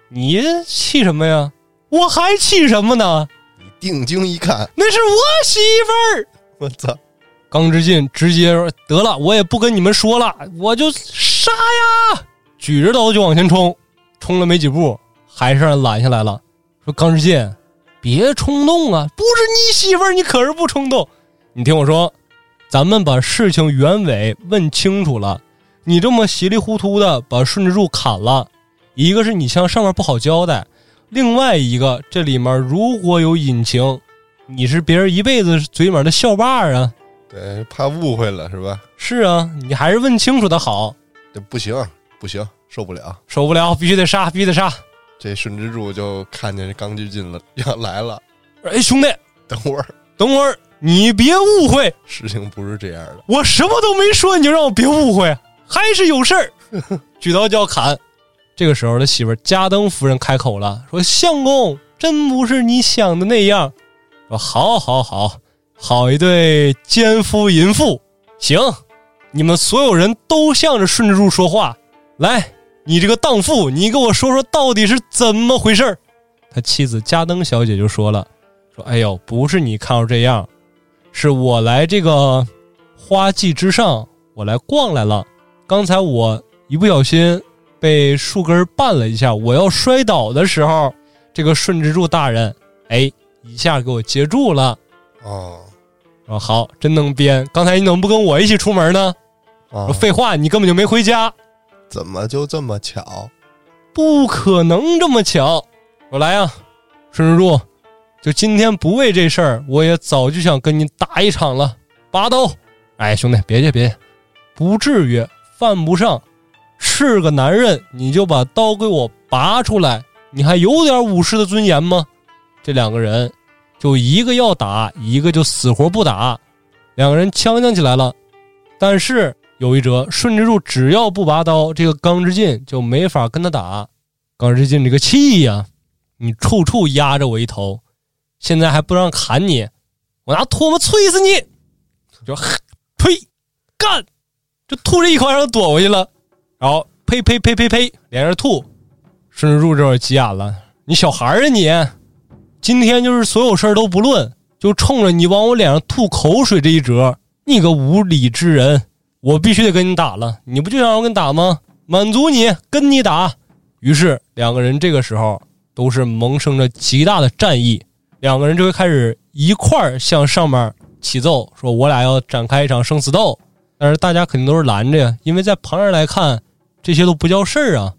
你气什么呀？我还气什么呢？你定睛一看，那是我媳妇儿。我操！刚之进直接说：“得了，我也不跟你们说了，我就杀呀！”举着刀就往前冲，冲了没几步，还是让人拦下来了。说：“刚之进，别冲动啊！不是你媳妇儿，你可是不冲动。你听我说，咱们把事情原委问清楚了。你这么稀里糊涂的把顺治柱砍了，一个是你像上面不好交代，另外一个这里面如果有隐情。”你是别人一辈子嘴里面的校霸啊！对，怕误会了是吧？是啊，你还是问清楚的好。这不行，不行，受不了，受不了，必须得杀，必须得杀。这顺之助就看见这钢锯进了，要来了。哎，兄弟，等会儿，等会儿，你别误会，事情不是这样的。我什么都没说，你就让我别误会，还是有事儿。举刀就要砍。这个时候，他媳妇加登夫人开口了，说：“相公，真不是你想的那样。”说好，好，好，好一对奸夫淫妇！行，你们所有人都向着顺治柱说话。来，你这个荡妇，你给我说说到底是怎么回事他妻子加登小姐就说了：“说，哎呦，不是你看到这样，是我来这个花季之上，我来逛来了。刚才我一不小心被树根绊了一下，我要摔倒的时候，这个顺之助大人，哎。”一下给我接住了，哦，说好，真能编。刚才你怎么不跟我一起出门呢？说废话，你根本就没回家。怎么就这么巧？不可能这么巧。我来呀，顺之助，就今天不为这事儿，我也早就想跟你打一场了。拔刀！哎，兄弟，别介别介，不至于，犯不上。是个男人，你就把刀给我拔出来。你还有点武士的尊严吗？这两个人，就一个要打，一个就死活不打，两个人呛呛起来了。但是有一折，顺之助只要不拔刀，这个刚之进就没法跟他打。刚之进这个气呀，你处处压着我一头，现在还不让砍你，我拿唾沫啐死你！就 呸，干，就吐这一口，让他躲过去了。然后呸呸呸呸呸，连着吐。顺之助这会儿急眼了，你小孩儿啊你！今天就是所有事儿都不论，就冲着你往我脸上吐口水这一折，你个无理之人，我必须得跟你打了。你不就想让我跟你打吗？满足你，跟你打。于是两个人这个时候都是萌生着极大的战意，两个人就会开始一块儿向上面起奏，说我俩要展开一场生死斗。但是大家肯定都是拦着呀，因为在旁人来看，这些都不叫事儿啊。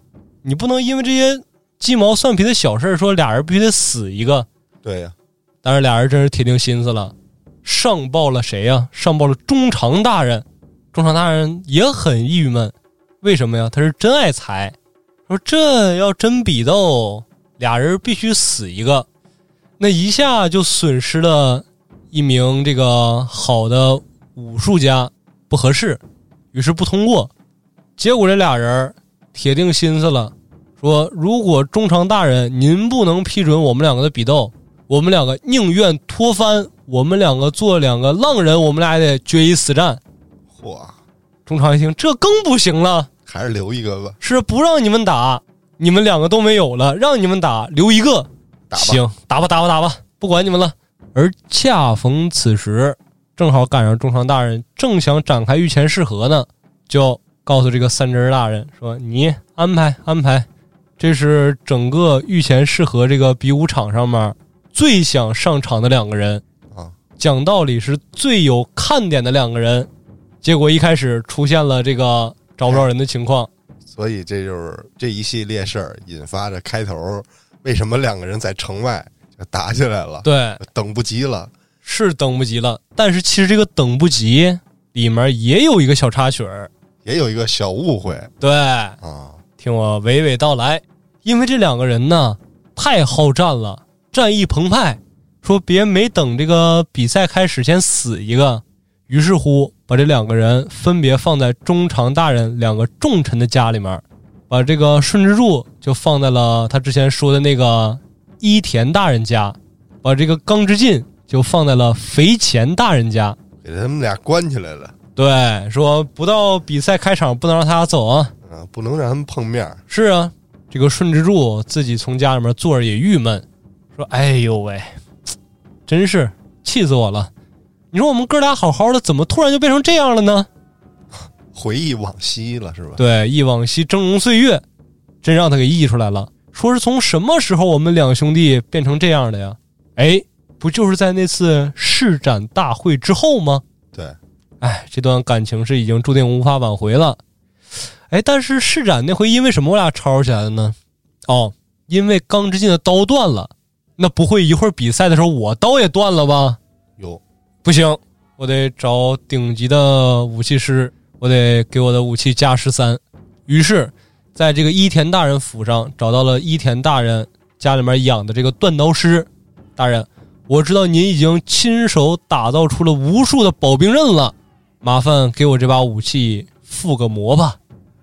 你不能因为这些鸡毛蒜皮的小事说俩人必须得死一个。对呀，但是俩人真是铁定心思了，上报了谁呀？上报了中常大人。中常大人也很郁闷，为什么呀？他是真爱财，说这要真比斗，俩人必须死一个，那一下就损失了一名这个好的武术家，不合适，于是不通过。结果这俩人铁定心思了，说如果中长大人您不能批准我们两个的比斗。我们两个宁愿脱翻，我们两个做两个浪人，我们俩也得决一死战。嚯！中长一听，这更不行了，还是留一个吧。是不让你们打，你们两个都没有了，让你们打，留一个。行，打吧，打吧，打吧，不管你们了。而恰逢此时，正好赶上中长大人正想展开御前试合呢，就告诉这个三真大人说：“你安排安排，这是整个御前适合这个比武场上面。”最想上场的两个人啊，讲道理是最有看点的两个人，结果一开始出现了这个找不着人的情况，所以这就是这一系列事儿引发着开头，为什么两个人在城外就打起来了？对，等不及了，是等不及了。但是其实这个等不及里面也有一个小插曲儿，也有一个小误会。对啊，听我娓娓道来。因为这两个人呢太好战了，战意澎湃，说别没等这个比赛开始先死一个。于是乎，把这两个人分别放在中长大人两个重臣的家里面，把这个顺之助就放在了他之前说的那个伊田大人家，把这个刚之进就放在了肥前大人家。给他们俩关起来了，对，说不到比赛开场不能让他俩走啊。啊，不能让他们碰面儿。是啊，这个顺之柱自己从家里面坐着也郁闷，说：“哎呦喂，真是气死我了！你说我们哥俩好好的，怎么突然就变成这样了呢？回忆往昔了是吧？对，忆往昔峥嵘岁月，真让他给忆出来了。说是从什么时候我们两兄弟变成这样的呀？哎，不就是在那次市展大会之后吗？对，哎，这段感情是已经注定无法挽回了。哎，但是施展那回因为什么我俩吵起来的呢？哦，因为钢之进的刀断了。那不会一会儿比赛的时候我刀也断了吧？有不行，我得找顶级的武器师，我得给我的武器加十三。于是，在这个伊田大人府上找到了伊田大人家里面养的这个断刀师。大人，我知道您已经亲手打造出了无数的保兵刃了，麻烦给我这把武器附个魔吧。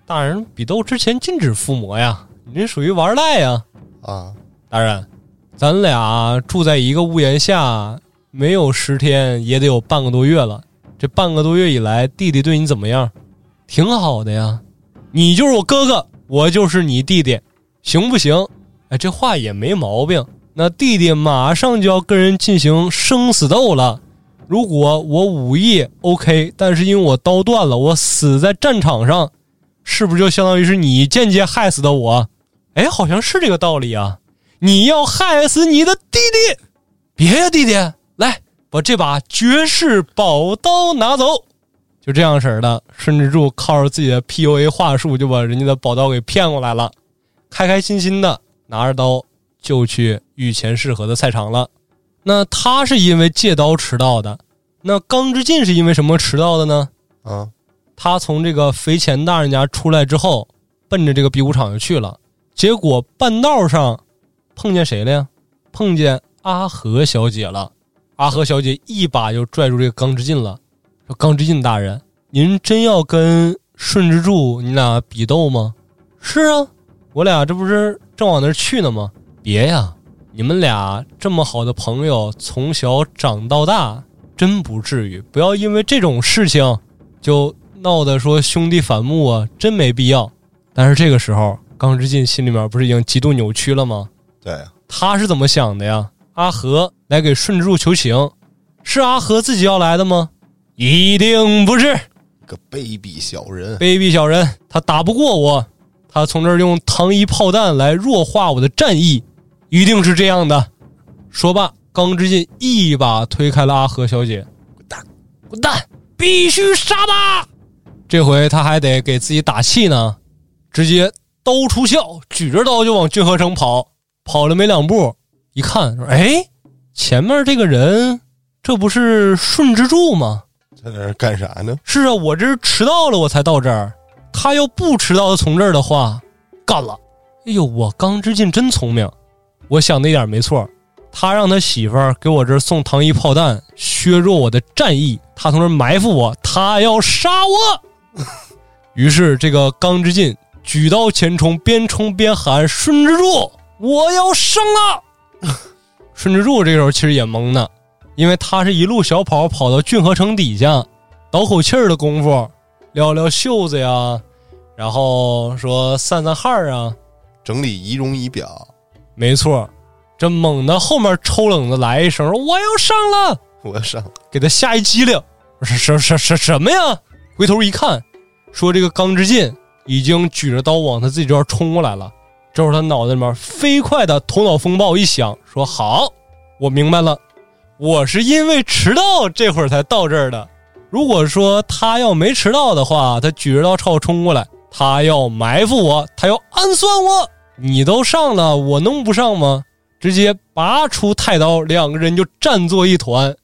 大人，比斗之前禁止附魔呀，你这属于玩赖呀。啊，大人，咱俩住在一个屋檐下，没有十天也得有半个多月了。这半个多月以来，弟弟对你怎么样？挺好的呀。你就是我哥哥，我就是你弟弟，行不行？哎，这话也没毛病。那弟弟马上就要跟人进行生死斗了。如果我武艺 OK，但是因为我刀断了，我死在战场上，是不是就相当于是你间接害死的我？哎，好像是这个道理啊！你要害死你的弟弟，别呀，弟弟，来把这把绝世宝刀拿走。就这样式儿的，顺治柱靠着自己的 PUA 话术，就把人家的宝刀给骗过来了，开开心心的拿着刀就去御前适合的赛场了。那他是因为借刀迟到的，那刚之进是因为什么迟到的呢？啊，他从这个肥前大人家出来之后，奔着这个比武场就去了。结果半道上碰见谁了呀？碰见阿和小姐了。阿和小姐一把就拽住这个刚之进了，说：“刚之进大人，您真要跟顺之助你俩比斗吗？”“是啊，我俩这不是正往那儿去呢吗？”“别呀，你们俩这么好的朋友，从小长到大，真不至于。不要因为这种事情就闹得说兄弟反目啊，真没必要。”但是这个时候，刚之进心里面不是已经极度扭曲了吗？对，他是怎么想的呀？阿和来给顺之助求情，是阿和自己要来的吗？一定不是，个卑鄙小人，卑鄙小人，他打不过我，他从这儿用糖衣炮弹来弱化我的战意，一定是这样的。说罢，刚之进一把推开了阿和小姐，滚蛋！滚蛋！必须杀他！这回他还得给自己打气呢，直接刀出鞘，举着刀就往俊河城跑。跑了没两步，一看说：“哎，前面这个人，这不是顺之助吗？在那儿干啥呢？是啊，我这是迟到了，我才到这儿。他要不迟到的从这儿的话，干了。哎呦，我刚之进真聪明，我想的一点没错。他让他媳妇儿给我这送糖衣炮弹，削弱我的战意。他从这埋伏我，他要杀我。于是这个刚之进举刀前冲，边冲边喊：“顺之助！”我要胜了！顺之助这时候其实也懵呢，因为他是一路小跑跑到郡河城底下，倒口气儿的功夫，撩撩袖子呀，然后说散散汗啊。整理仪容仪表，没错，这猛的后面抽冷子来一声：“我要上了！” 我要上给他吓一激灵，什什什什什么呀？回头一看，说这个刚之进已经举着刀往他自己这儿冲过来了。这会儿他脑袋里面飞快的头脑风暴一响，说：“好，我明白了，我是因为迟到这会儿才到这儿的。如果说他要没迟到的话，他举着刀朝我冲过来，他要埋伏我，他要暗算我。你都上了，我能不上吗？直接拔出太刀，两个人就战作一团。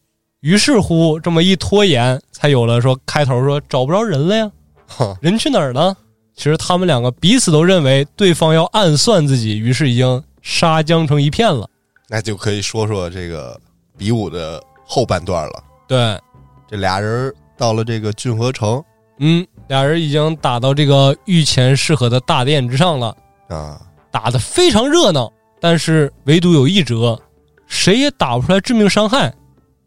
于是乎，这么一拖延，才有了说开头说找不着人了呀，哈，人去哪儿了？其实他们两个彼此都认为对方要暗算自己，于是已经杀僵成一片了。那就可以说说这个比武的后半段了。对，这俩人到了这个郡河城嗯，俩人已经打到这个御前适合的大殿之上了，啊，打得非常热闹。但是唯独有一折，谁也打不出来致命伤害。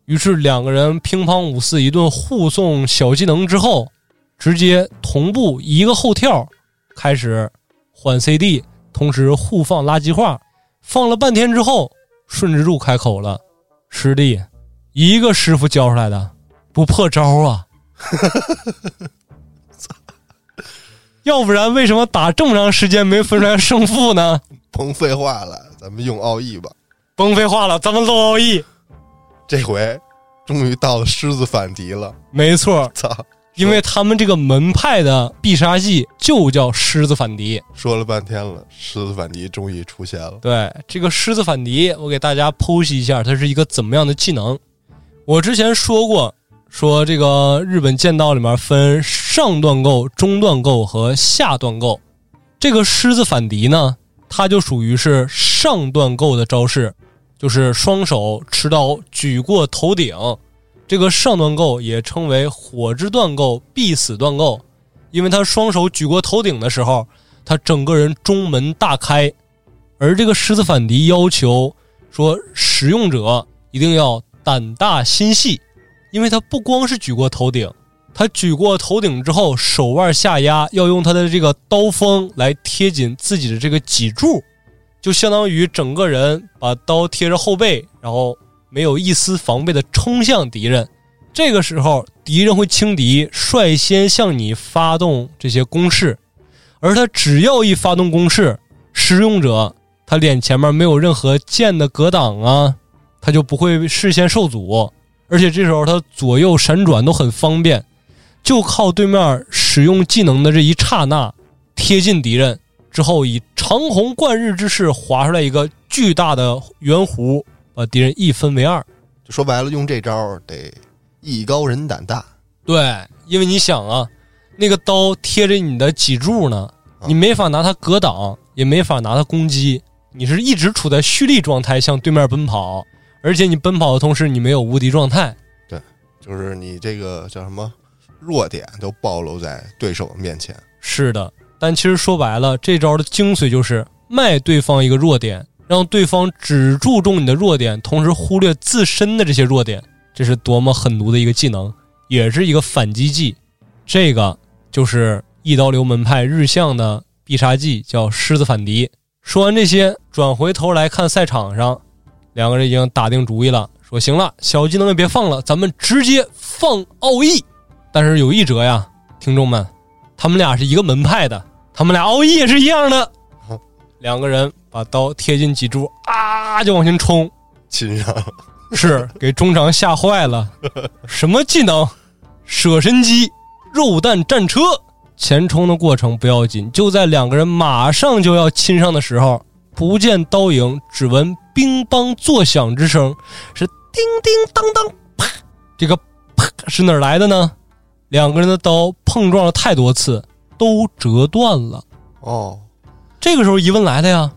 于是两个人乒乓五四一顿互送小技能之后，直接同步一个后跳，开始换 CD，同时互放垃圾话。放了半天之后，顺之助开口了：“师弟，一个师傅教出来的，不破招啊！要不然为什么打这么长时间没分出来胜负呢？甭废话了，咱们用奥义吧。甭废话了，咱们露奥义。这回终于到了狮子反敌了，没错，操！因为他们这个门派的必杀技就叫狮子反敌。说了半天了，狮子反敌终于出现了。对这个狮子反敌，我给大家剖析一下，它是一个怎么样的技能。我之前说过，说这个日本剑道里面分上段构、中段构和下段构。这个狮子反敌呢，它就属于是上段构的招式，就是双手持刀举过头顶。这个上段构也称为火之段构、必死段构，因为他双手举过头顶的时候，他整个人中门大开。而这个狮子反敌要求说，使用者一定要胆大心细，因为他不光是举过头顶，他举过头顶之后，手腕下压，要用他的这个刀锋来贴紧自己的这个脊柱，就相当于整个人把刀贴着后背，然后没有一丝防备的冲向敌人。这个时候，敌人会轻敌，率先向你发动这些攻势，而他只要一发动攻势，使用者他脸前面没有任何剑的格挡啊，他就不会视线受阻，而且这时候他左右闪转都很方便，就靠对面使用技能的这一刹那贴近敌人之后，以长虹贯日之势划出来一个巨大的圆弧，把敌人一分为二。就说白了，用这招得艺高人胆大。对，因为你想啊，那个刀贴着你的脊柱呢，你没法拿它格挡，也没法拿它攻击，你是一直处在蓄力状态向对面奔跑，而且你奔跑的同时，你没有无敌状态。对就是你这个叫什么弱点都暴露在对手面前。是的，但其实说白了，这招的精髓就是卖对方一个弱点，让对方只注重你的弱点，同时忽略自身的这些弱点，这是多么狠毒的一个技能，也是一个反击技。这个就是一刀流门派日向的必杀技，叫狮子反敌。说完这些，转回头来看赛场上，两个人已经打定主意了，说行了，小技能也别放了，咱们直接放奥义。但是有一折呀，听众们，他们俩是一个门派的，他们俩奥义也是一样的。两个人把刀贴近脊柱，啊，就往前冲，亲上了，是给中场吓坏了。什么技能？舍身机、肉弹战车。前冲的过程不要紧，就在两个人马上就要亲上的时候，不见刀影，只闻乒乓作响之声，是叮叮当当，啪！这个啪是哪来的呢？两个人的刀碰撞了太多次，都折断了。哦，这个时候疑问来了呀，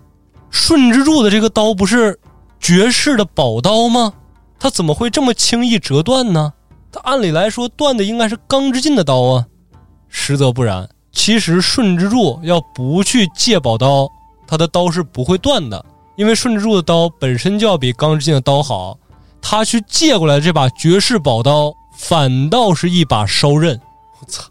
顺之助的这个刀不是绝世的宝刀吗？他怎么会这么轻易折断呢？他按理来说断的应该是钢之劲的刀啊，实则不然。其实顺之助要不去借宝刀，他的刀是不会断的，因为顺之助的刀本身就要比钢之劲的刀好。他去借过来这把绝世宝刀，反倒是一把烧刃。我操！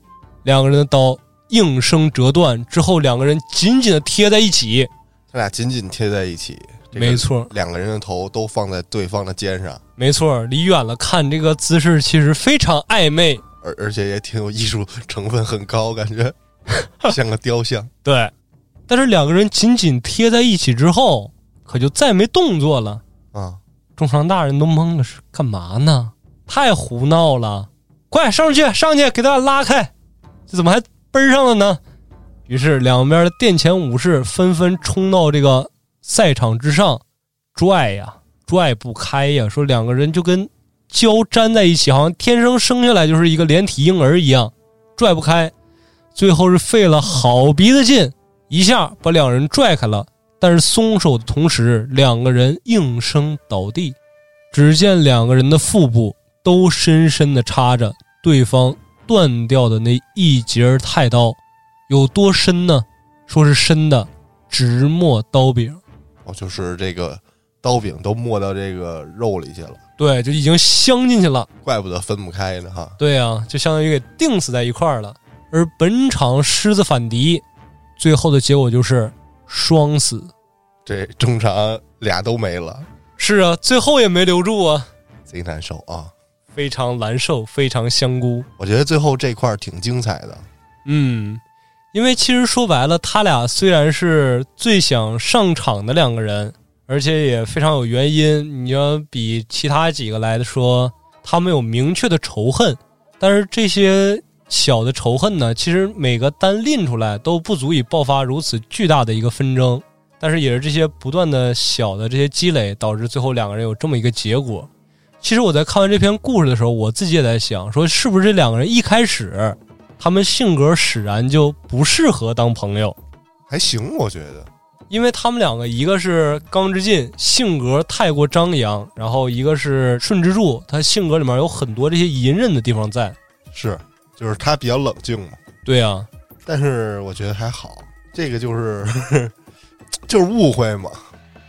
两个人的刀应声折断之后，两个人紧紧的贴在一起。他俩紧紧贴在一起，这个没错，两个人的头都放在对方的肩上，没错，离远了看这个姿势其实非常暧昧。而而且也挺有艺术成分很高，感觉 像个雕像。对，但是两个人紧紧贴在一起之后，可就再没动作了。啊，中堂大人都懵了，是干嘛呢？太胡闹了！快上去，上去，给他俩拉开！这怎么还奔上了呢？于是两边的殿前武士纷纷冲到这个赛场之上，拽呀，拽不开呀，说两个人就跟胶粘在一起，好像天生生下来就是一个连体婴儿一样，拽不开。最后是费了好鼻子劲，一下把两人拽开了。但是松手的同时，两个人应声倒地。只见两个人的腹部都深深的插着对方断掉的那一截太刀，有多深呢？说是深的直没刀柄。哦，就是这个刀柄都没到这个肉里去了，对，就已经镶进去了。怪不得分不开呢哈。对呀、就相当于给钉死在一块儿了。而本场狮子反敌，最后的结果就是双死。这中场俩都没了，是啊，最后也没留住啊，贼难受啊！非常难受，非常香菇。我觉得最后这块儿挺精彩的，嗯，因为其实说白了，他俩虽然是最想上场的两个人，而且也非常有原因。你要比其他几个来的说，他们有明确的仇恨，但是这些小的仇恨呢，其实每个单拎出来都不足以爆发如此巨大的一个纷争。但是也是这些不断的小的这些积累，导致最后两个人有这么一个结果。其实我在看完这篇故事的时候，我自己也在想，说是不是这两个人一开始他们性格使然就不适合当朋友，还行，我觉得因为他们两个一个是刚之进，性格太过张扬，然后一个是顺之助，他性格里面有很多这些隐忍的地方在。是，就是他比较冷静嘛，对啊，但是我觉得还好，这个就是 就是误会嘛，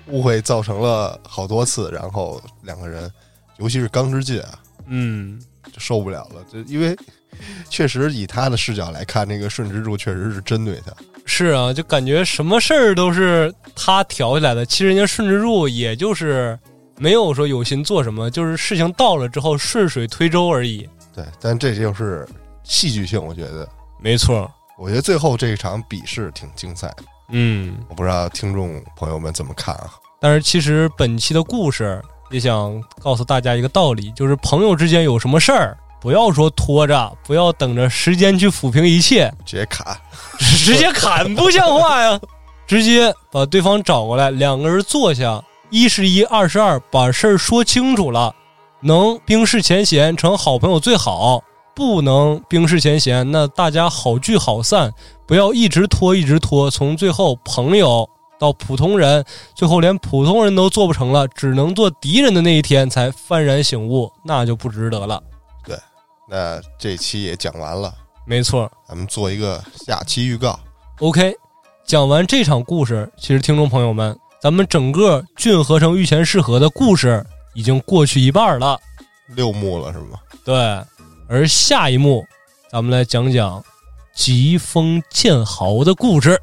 误会造成了好多次，然后两个人，尤其是刚之进啊，嗯，就受不了了，就因为确实以他的视角来看，那个顺之助确实是针对他，是啊，就感觉什么事儿都是他挑起来的。其实人家顺之助也就是没有说有心做什么，就是事情到了之后顺水推舟而已。对，但这就是戏剧性，我觉得，没错，我觉得最后这一场比试挺精彩的，嗯。我不知道听众朋友们怎么看啊？但是其实本期的故事也想告诉大家一个道理，就是朋友之间有什么事儿，不要说拖着，不要等着时间去抚平一切，直接砍，直接砍不像话呀！直接把对方找过来，两个人坐下，一是一，二是二，把事儿说清楚了。能冰释前嫌，成好朋友最好；不能冰释前嫌，那大家好聚好散，不要一直拖，一直拖，从最后朋友到普通人，最后连普通人都做不成了，只能做敌人的那一天才幡然醒悟，那就不值得了。对那这期也讲完了，没错，咱们做一个下期预告。OK，讲完这场故事，其实听众朋友们，咱们整个郡合成御前试合的故事已经过去一半了。六幕了是吗？对，而下一幕，咱们来讲讲疾风剑豪的故事。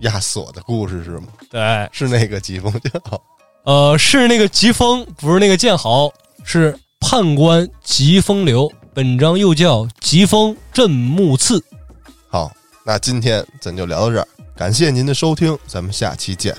亚索的故事是吗？对，是那个疾风剑豪。呃，是那个疾风，不是那个剑豪，是判官疾风流。本章又叫疾风镇木刺。好，那今天咱就聊到这儿，感谢您的收听，咱们下期见。